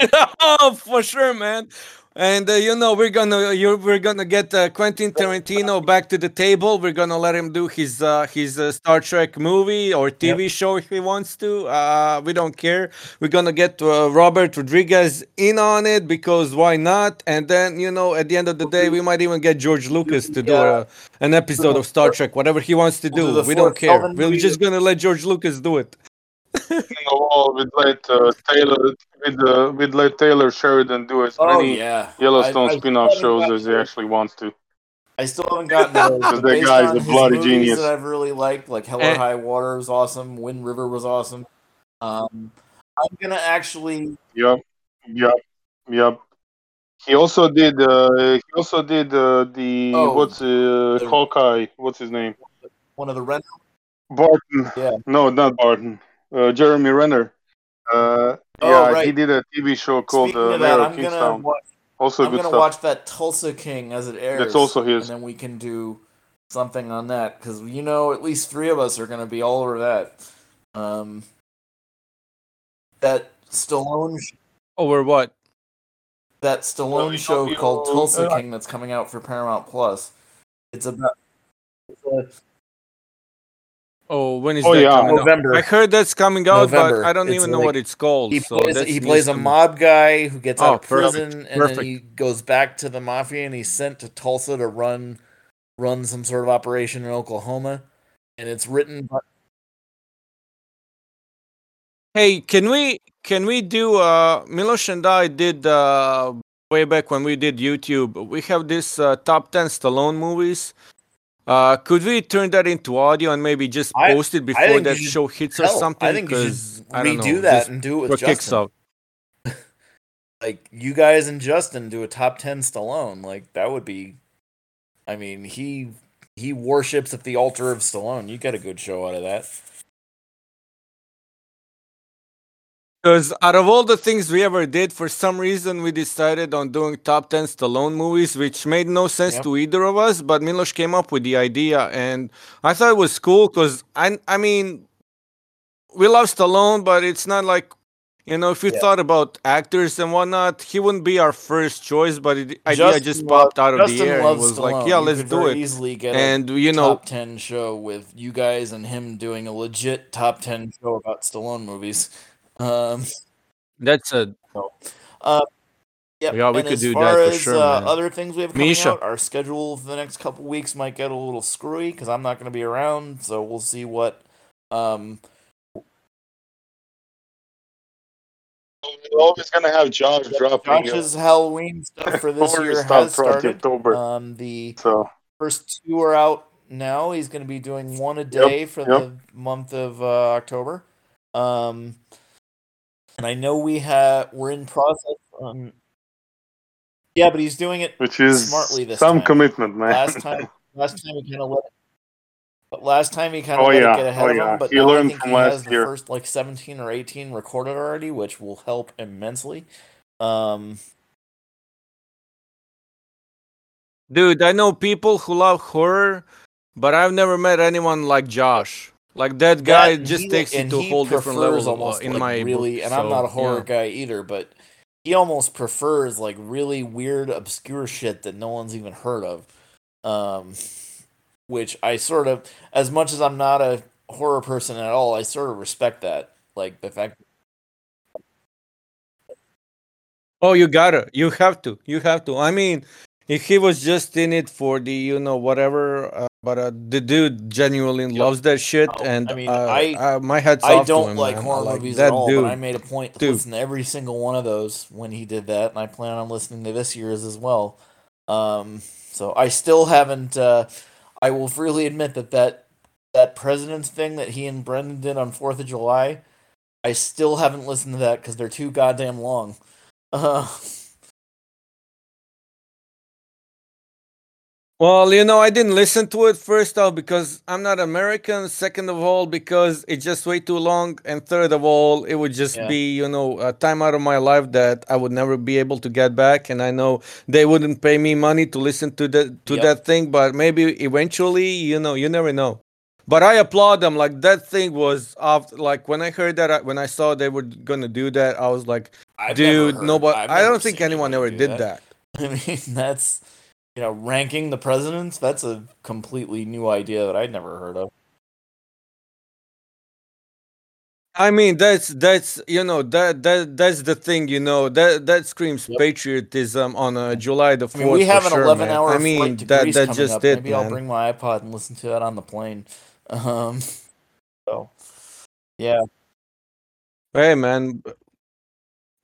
oh, for sure, man. And uh, you know we're gonna you we're gonna get uh, Quentin Tarantino back to the table. We're gonna let him do his uh, his uh, Star Trek movie or TV show if he wants to. Uh, we don't care. We're gonna get uh, Robert Rodriguez in on it because why not? And then you know at the end of the day we might even get George Lucas to do Yeah. a, an episode of Star Trek, whatever he wants to do. do we don't care. We're just gonna let George Lucas do it. on the wall with let uh, Taylor with uh, with let Taylor Sheridan do as Oh many yeah, Yellowstone I- I spin-off shows as he actually wants to. I still haven't gotten those. Because that guy's on a his bloody movies genius. that I've really liked, like Hell or High Water was awesome, Wind River was awesome. Um, I'm gonna actually. Yep, yep, yep. He also did. Uh, he also did uh, the Oh, what's uh, the- Hawkeye? What's his name? One of the Ren- Barton. Yeah. No, not Barton. Uh, Jeremy Renner. Uh, Oh, yeah, he did a TV show called Speaking uh, of that, of I'm gonna Kingstown. watch, Also I'm good gonna stuff. watch that Tulsa King as it airs. That's also his. and then we can do something on that because you know at least three of us are gonna be all over that. Um, that Stallone, Over what? that Stallone you show called you- Tulsa uh, King that's coming out for Paramount Plus. It's about. It's a, Oh, when is Oh, that yeah. coming out? I heard that's coming out, November. but I don't It's even know what it's called. He so plays he plays a mob guy who gets out Oh, of perfect. prison and then he goes back to the mafia and he's sent to Tulsa to run run some sort of operation in Oklahoma. And it's written by Hey, can we can we do uh Milos and I did uh way back when we did YouTube. We have this uh, top 10 Stallone movies. Uh could we turn that into audio and maybe just I- post it before that show hits or something? I think you should I don't redo know, that and do it with kicks Justin. out. Like you guys and Justin do a top ten Stallone. Like that would be I mean, he he worships at the altar of Stallone. You get a good show out of that. Because out of all the things we ever did, for some reason we decided on doing top 10 Stallone movies, which made no sense Yep. to either of us. But Milos came up with the idea, and I thought it was cool because I, I mean, we love Stallone, but it's not like, you know, if you Yeah. thought about actors and whatnot, he wouldn't be our first choice. But the idea Justin just popped out of Justin the air and was like, yeah, You let's do it. Easily get And you know, top 10 show with you guys and him doing a legit top 10 show about Stallone movies. Um, that's a uh, yep. Yeah, we and could as do far that for as, sure, uh, man. other things we have coming Misha. out, our schedule for the next couple weeks might get a little screwy because I'm not going to be around. So we'll see what. Um, We're always gonna have Josh dropping. Josh's Halloween stuff for this Horror year has started. October. Um, the so first two are out now. He's going to be doing one a day for yep. the month of uh, October. Um, and I know we have we're in process. On, yeah, but he's doing it which is smartly this some time. commitment, man. last time. Last time he kind of let. But last time he kind Oh, of let yeah. it get ahead Oh, of yeah. him. But He now I learned think from he last has the year. first like seventeen or eighteen recorded already, which will help immensely. Um, Dude, I know people who love horror, but I've never met anyone like Josh. Like that guy That- just he- takes it to a whole different level uh, almost in like my really, book, and I'm not a horror yeah. guy either, but he almost prefers like really weird, obscure shit that no one's even heard of. Um, which I sort of, as much as I'm not a horror person at all, I sort of respect that. Like the fact, Oh, you gotta, you have to, you have to. I mean, if he was just in it for the, you know, whatever, uh, but uh, the dude genuinely Yep. loves that shit, Oh, and I mean, uh, I- uh, my head's I off to don't him, like man. Horror like movies that at all, dude. but I made a point to dude. listen to every single one of those when he did that, and I plan on listening to this year's as well. Um, so I still haven't. Uh, I will freely admit that that that president's thing that he and Brendan did on Fourth of July, I still haven't listened to that because they're too goddamn long. Uh, Well, you know, I didn't listen to it first off because I'm not American. Second of all, because it's just way too long. And third of all, it would just Yeah. be, you know, a time out of my life that I would never be able to get back. And I know they wouldn't pay me money to listen to the to Yep. that thing, but maybe eventually, you know, you never know. But I applaud them. Like that thing was off. Like when I heard that, I- when I saw they were gonna do that, I was like, I've dude, heard- no, but I've I don't think anyone ever did that. I mean, that's you know, ranking the presidents. That's a completely new idea that I'd never heard of. I mean, that's that's you know that that that's the thing, you know that that screams Yep. patriotism on uh, July the I fourth. mean, we have an sure, 11 man. hour I mean, flight to that Greece that coming just up. it, Maybe I'll bring my iPod and listen to that on the plane. Um, so, yeah. Hey, man.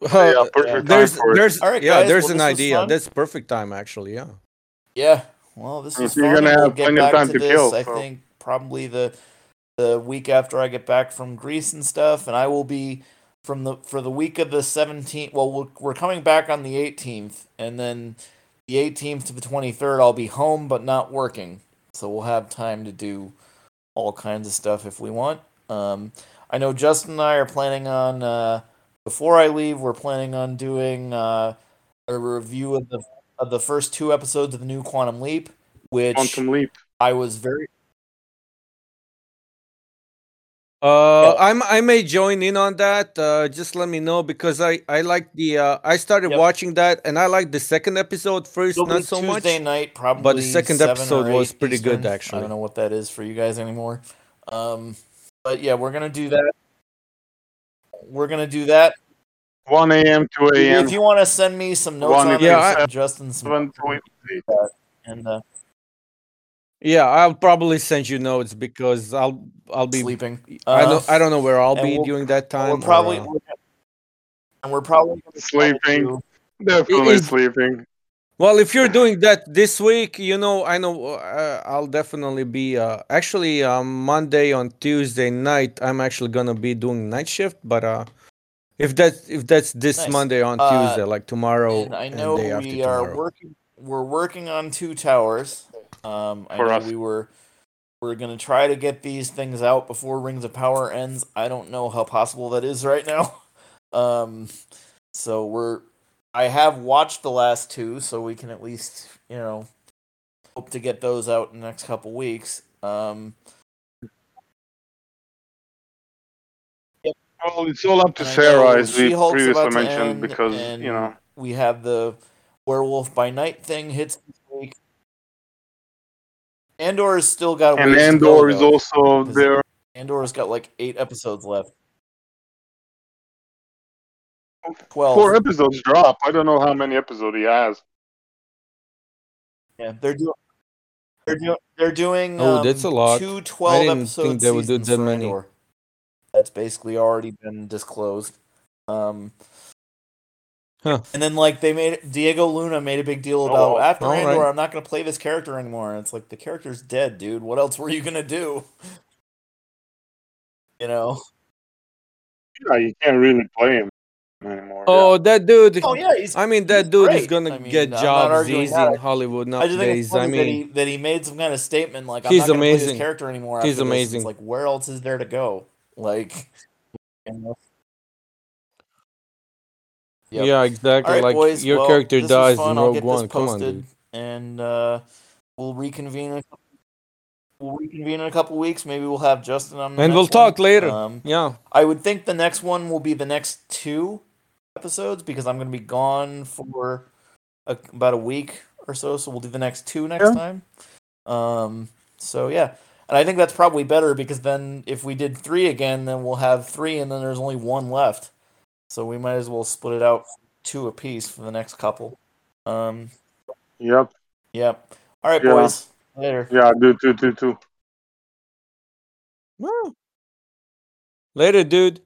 Uh, perfect time there's there's All right, yeah guys, there's well, an idea. That's perfect time actually. Yeah. Yeah. Well, this is You're fun. gonna we'll have plenty of time to to this. kill, I so. think probably the the week after I get back from Greece and stuff, and I will be from the for the week of the 17th. Well, we're, we're coming back on the 18th, and then the 18th to the 23rd, I'll be home but not working, so we'll have time to do all kinds of stuff if we want. Um, I know Justin and I are planning on uh, before I leave. We're planning on doing uh, a review of the of the first two episodes of the new Quantum Leap, which Quantum Leap. I was very Uh, I'm I may join in on that. Uh, just let me know because I I like the uh I started Yep. watching that and I like the second episode 1st It'll not so much. Tuesday night, probably. second 7 or episode was 8 pretty good, actually. I don't know what that is for you guys anymore. Um, but yeah, we're gonna do that. We're gonna do that. 1 a.m. 2 a.m. If you want to send me some notes One on if Yeah, I- Justin, some, 7 to 8. and uh, Yeah, I'll probably send you notes because I'll I'll be sleeping. I Uh, don't I don't know where I'll be we'll- during that time. We're or, probably uh, and we're probably gonna try to Sleeping. Definitely Is- sleeping. Well, if you're doing that this week, you know, I know uh, I'll definitely be. Uh, actually, um, Monday on Tuesday night, I'm actually gonna be doing night shift. But uh, if that's if that's this Nice. Monday on Uh, Tuesday, like tomorrow And I and know day after we are tomorrow. working. We're working on two towers. Um, I For know us. we were. We're gonna try to get these things out before Rings of Power ends. I don't know how possible that is right now. Um, so we're. I have watched the last two, so we can at least you know hope to get those out in the next couple weeks. Um, Well, it's all up to And Sarah, as we previously mentioned, end, because, and you know, we have the Werewolf by Night thing hits this week. Andor's still got and ways to Andor go, is though. also there. Andor's got like eight episodes left. Twelve. Four episodes drop. I don't know how many episodes he has. Yeah, they're doing. They're doing. They're doing. Oh, um, that's a lot. Two 12 didn't episode think they would do that many. Andor. That's basically already been disclosed. Um, Huh. And then like they made Diego Luna made a big deal about Oh, after all Andor, right. I'm not gonna play this character anymore. And it's like the character's dead, dude. What else were you gonna do? You know? Yeah, you can't really play him anymore. Oh, that dude! Oh yeah, he's I mean, that he's dude is great. gonna I mean, get I'm jobs easy that. in Hollywood I just think nowadays. it's I funny that he mean, that he made some kind of statement like I'm He's not gonna play amazing. this character anymore. He's after this. amazing. It's like where else is there to go? Like you know? Yep. yeah, exactly. Right, like boys. your well, character dies in Rogue One. Come on, dude. and uh, we'll reconvene. In a couple, we'll reconvene in a couple weeks. Maybe we'll have Justin on. The And we'll one. talk later. Um, Yeah. I would think the next one will be the next two episodes because I'm going to be gone for a, about a week or so. So we'll do the next two next Yeah. time. Um. So yeah, and I think that's probably better because then if we did three again, then we'll have three, and then there's only one left. So we might as well split it out two apiece for the next couple. Um. Yep. Yep. All right, Yeah. boys. Later. Yeah, do two, two, two. Well. Later, dude.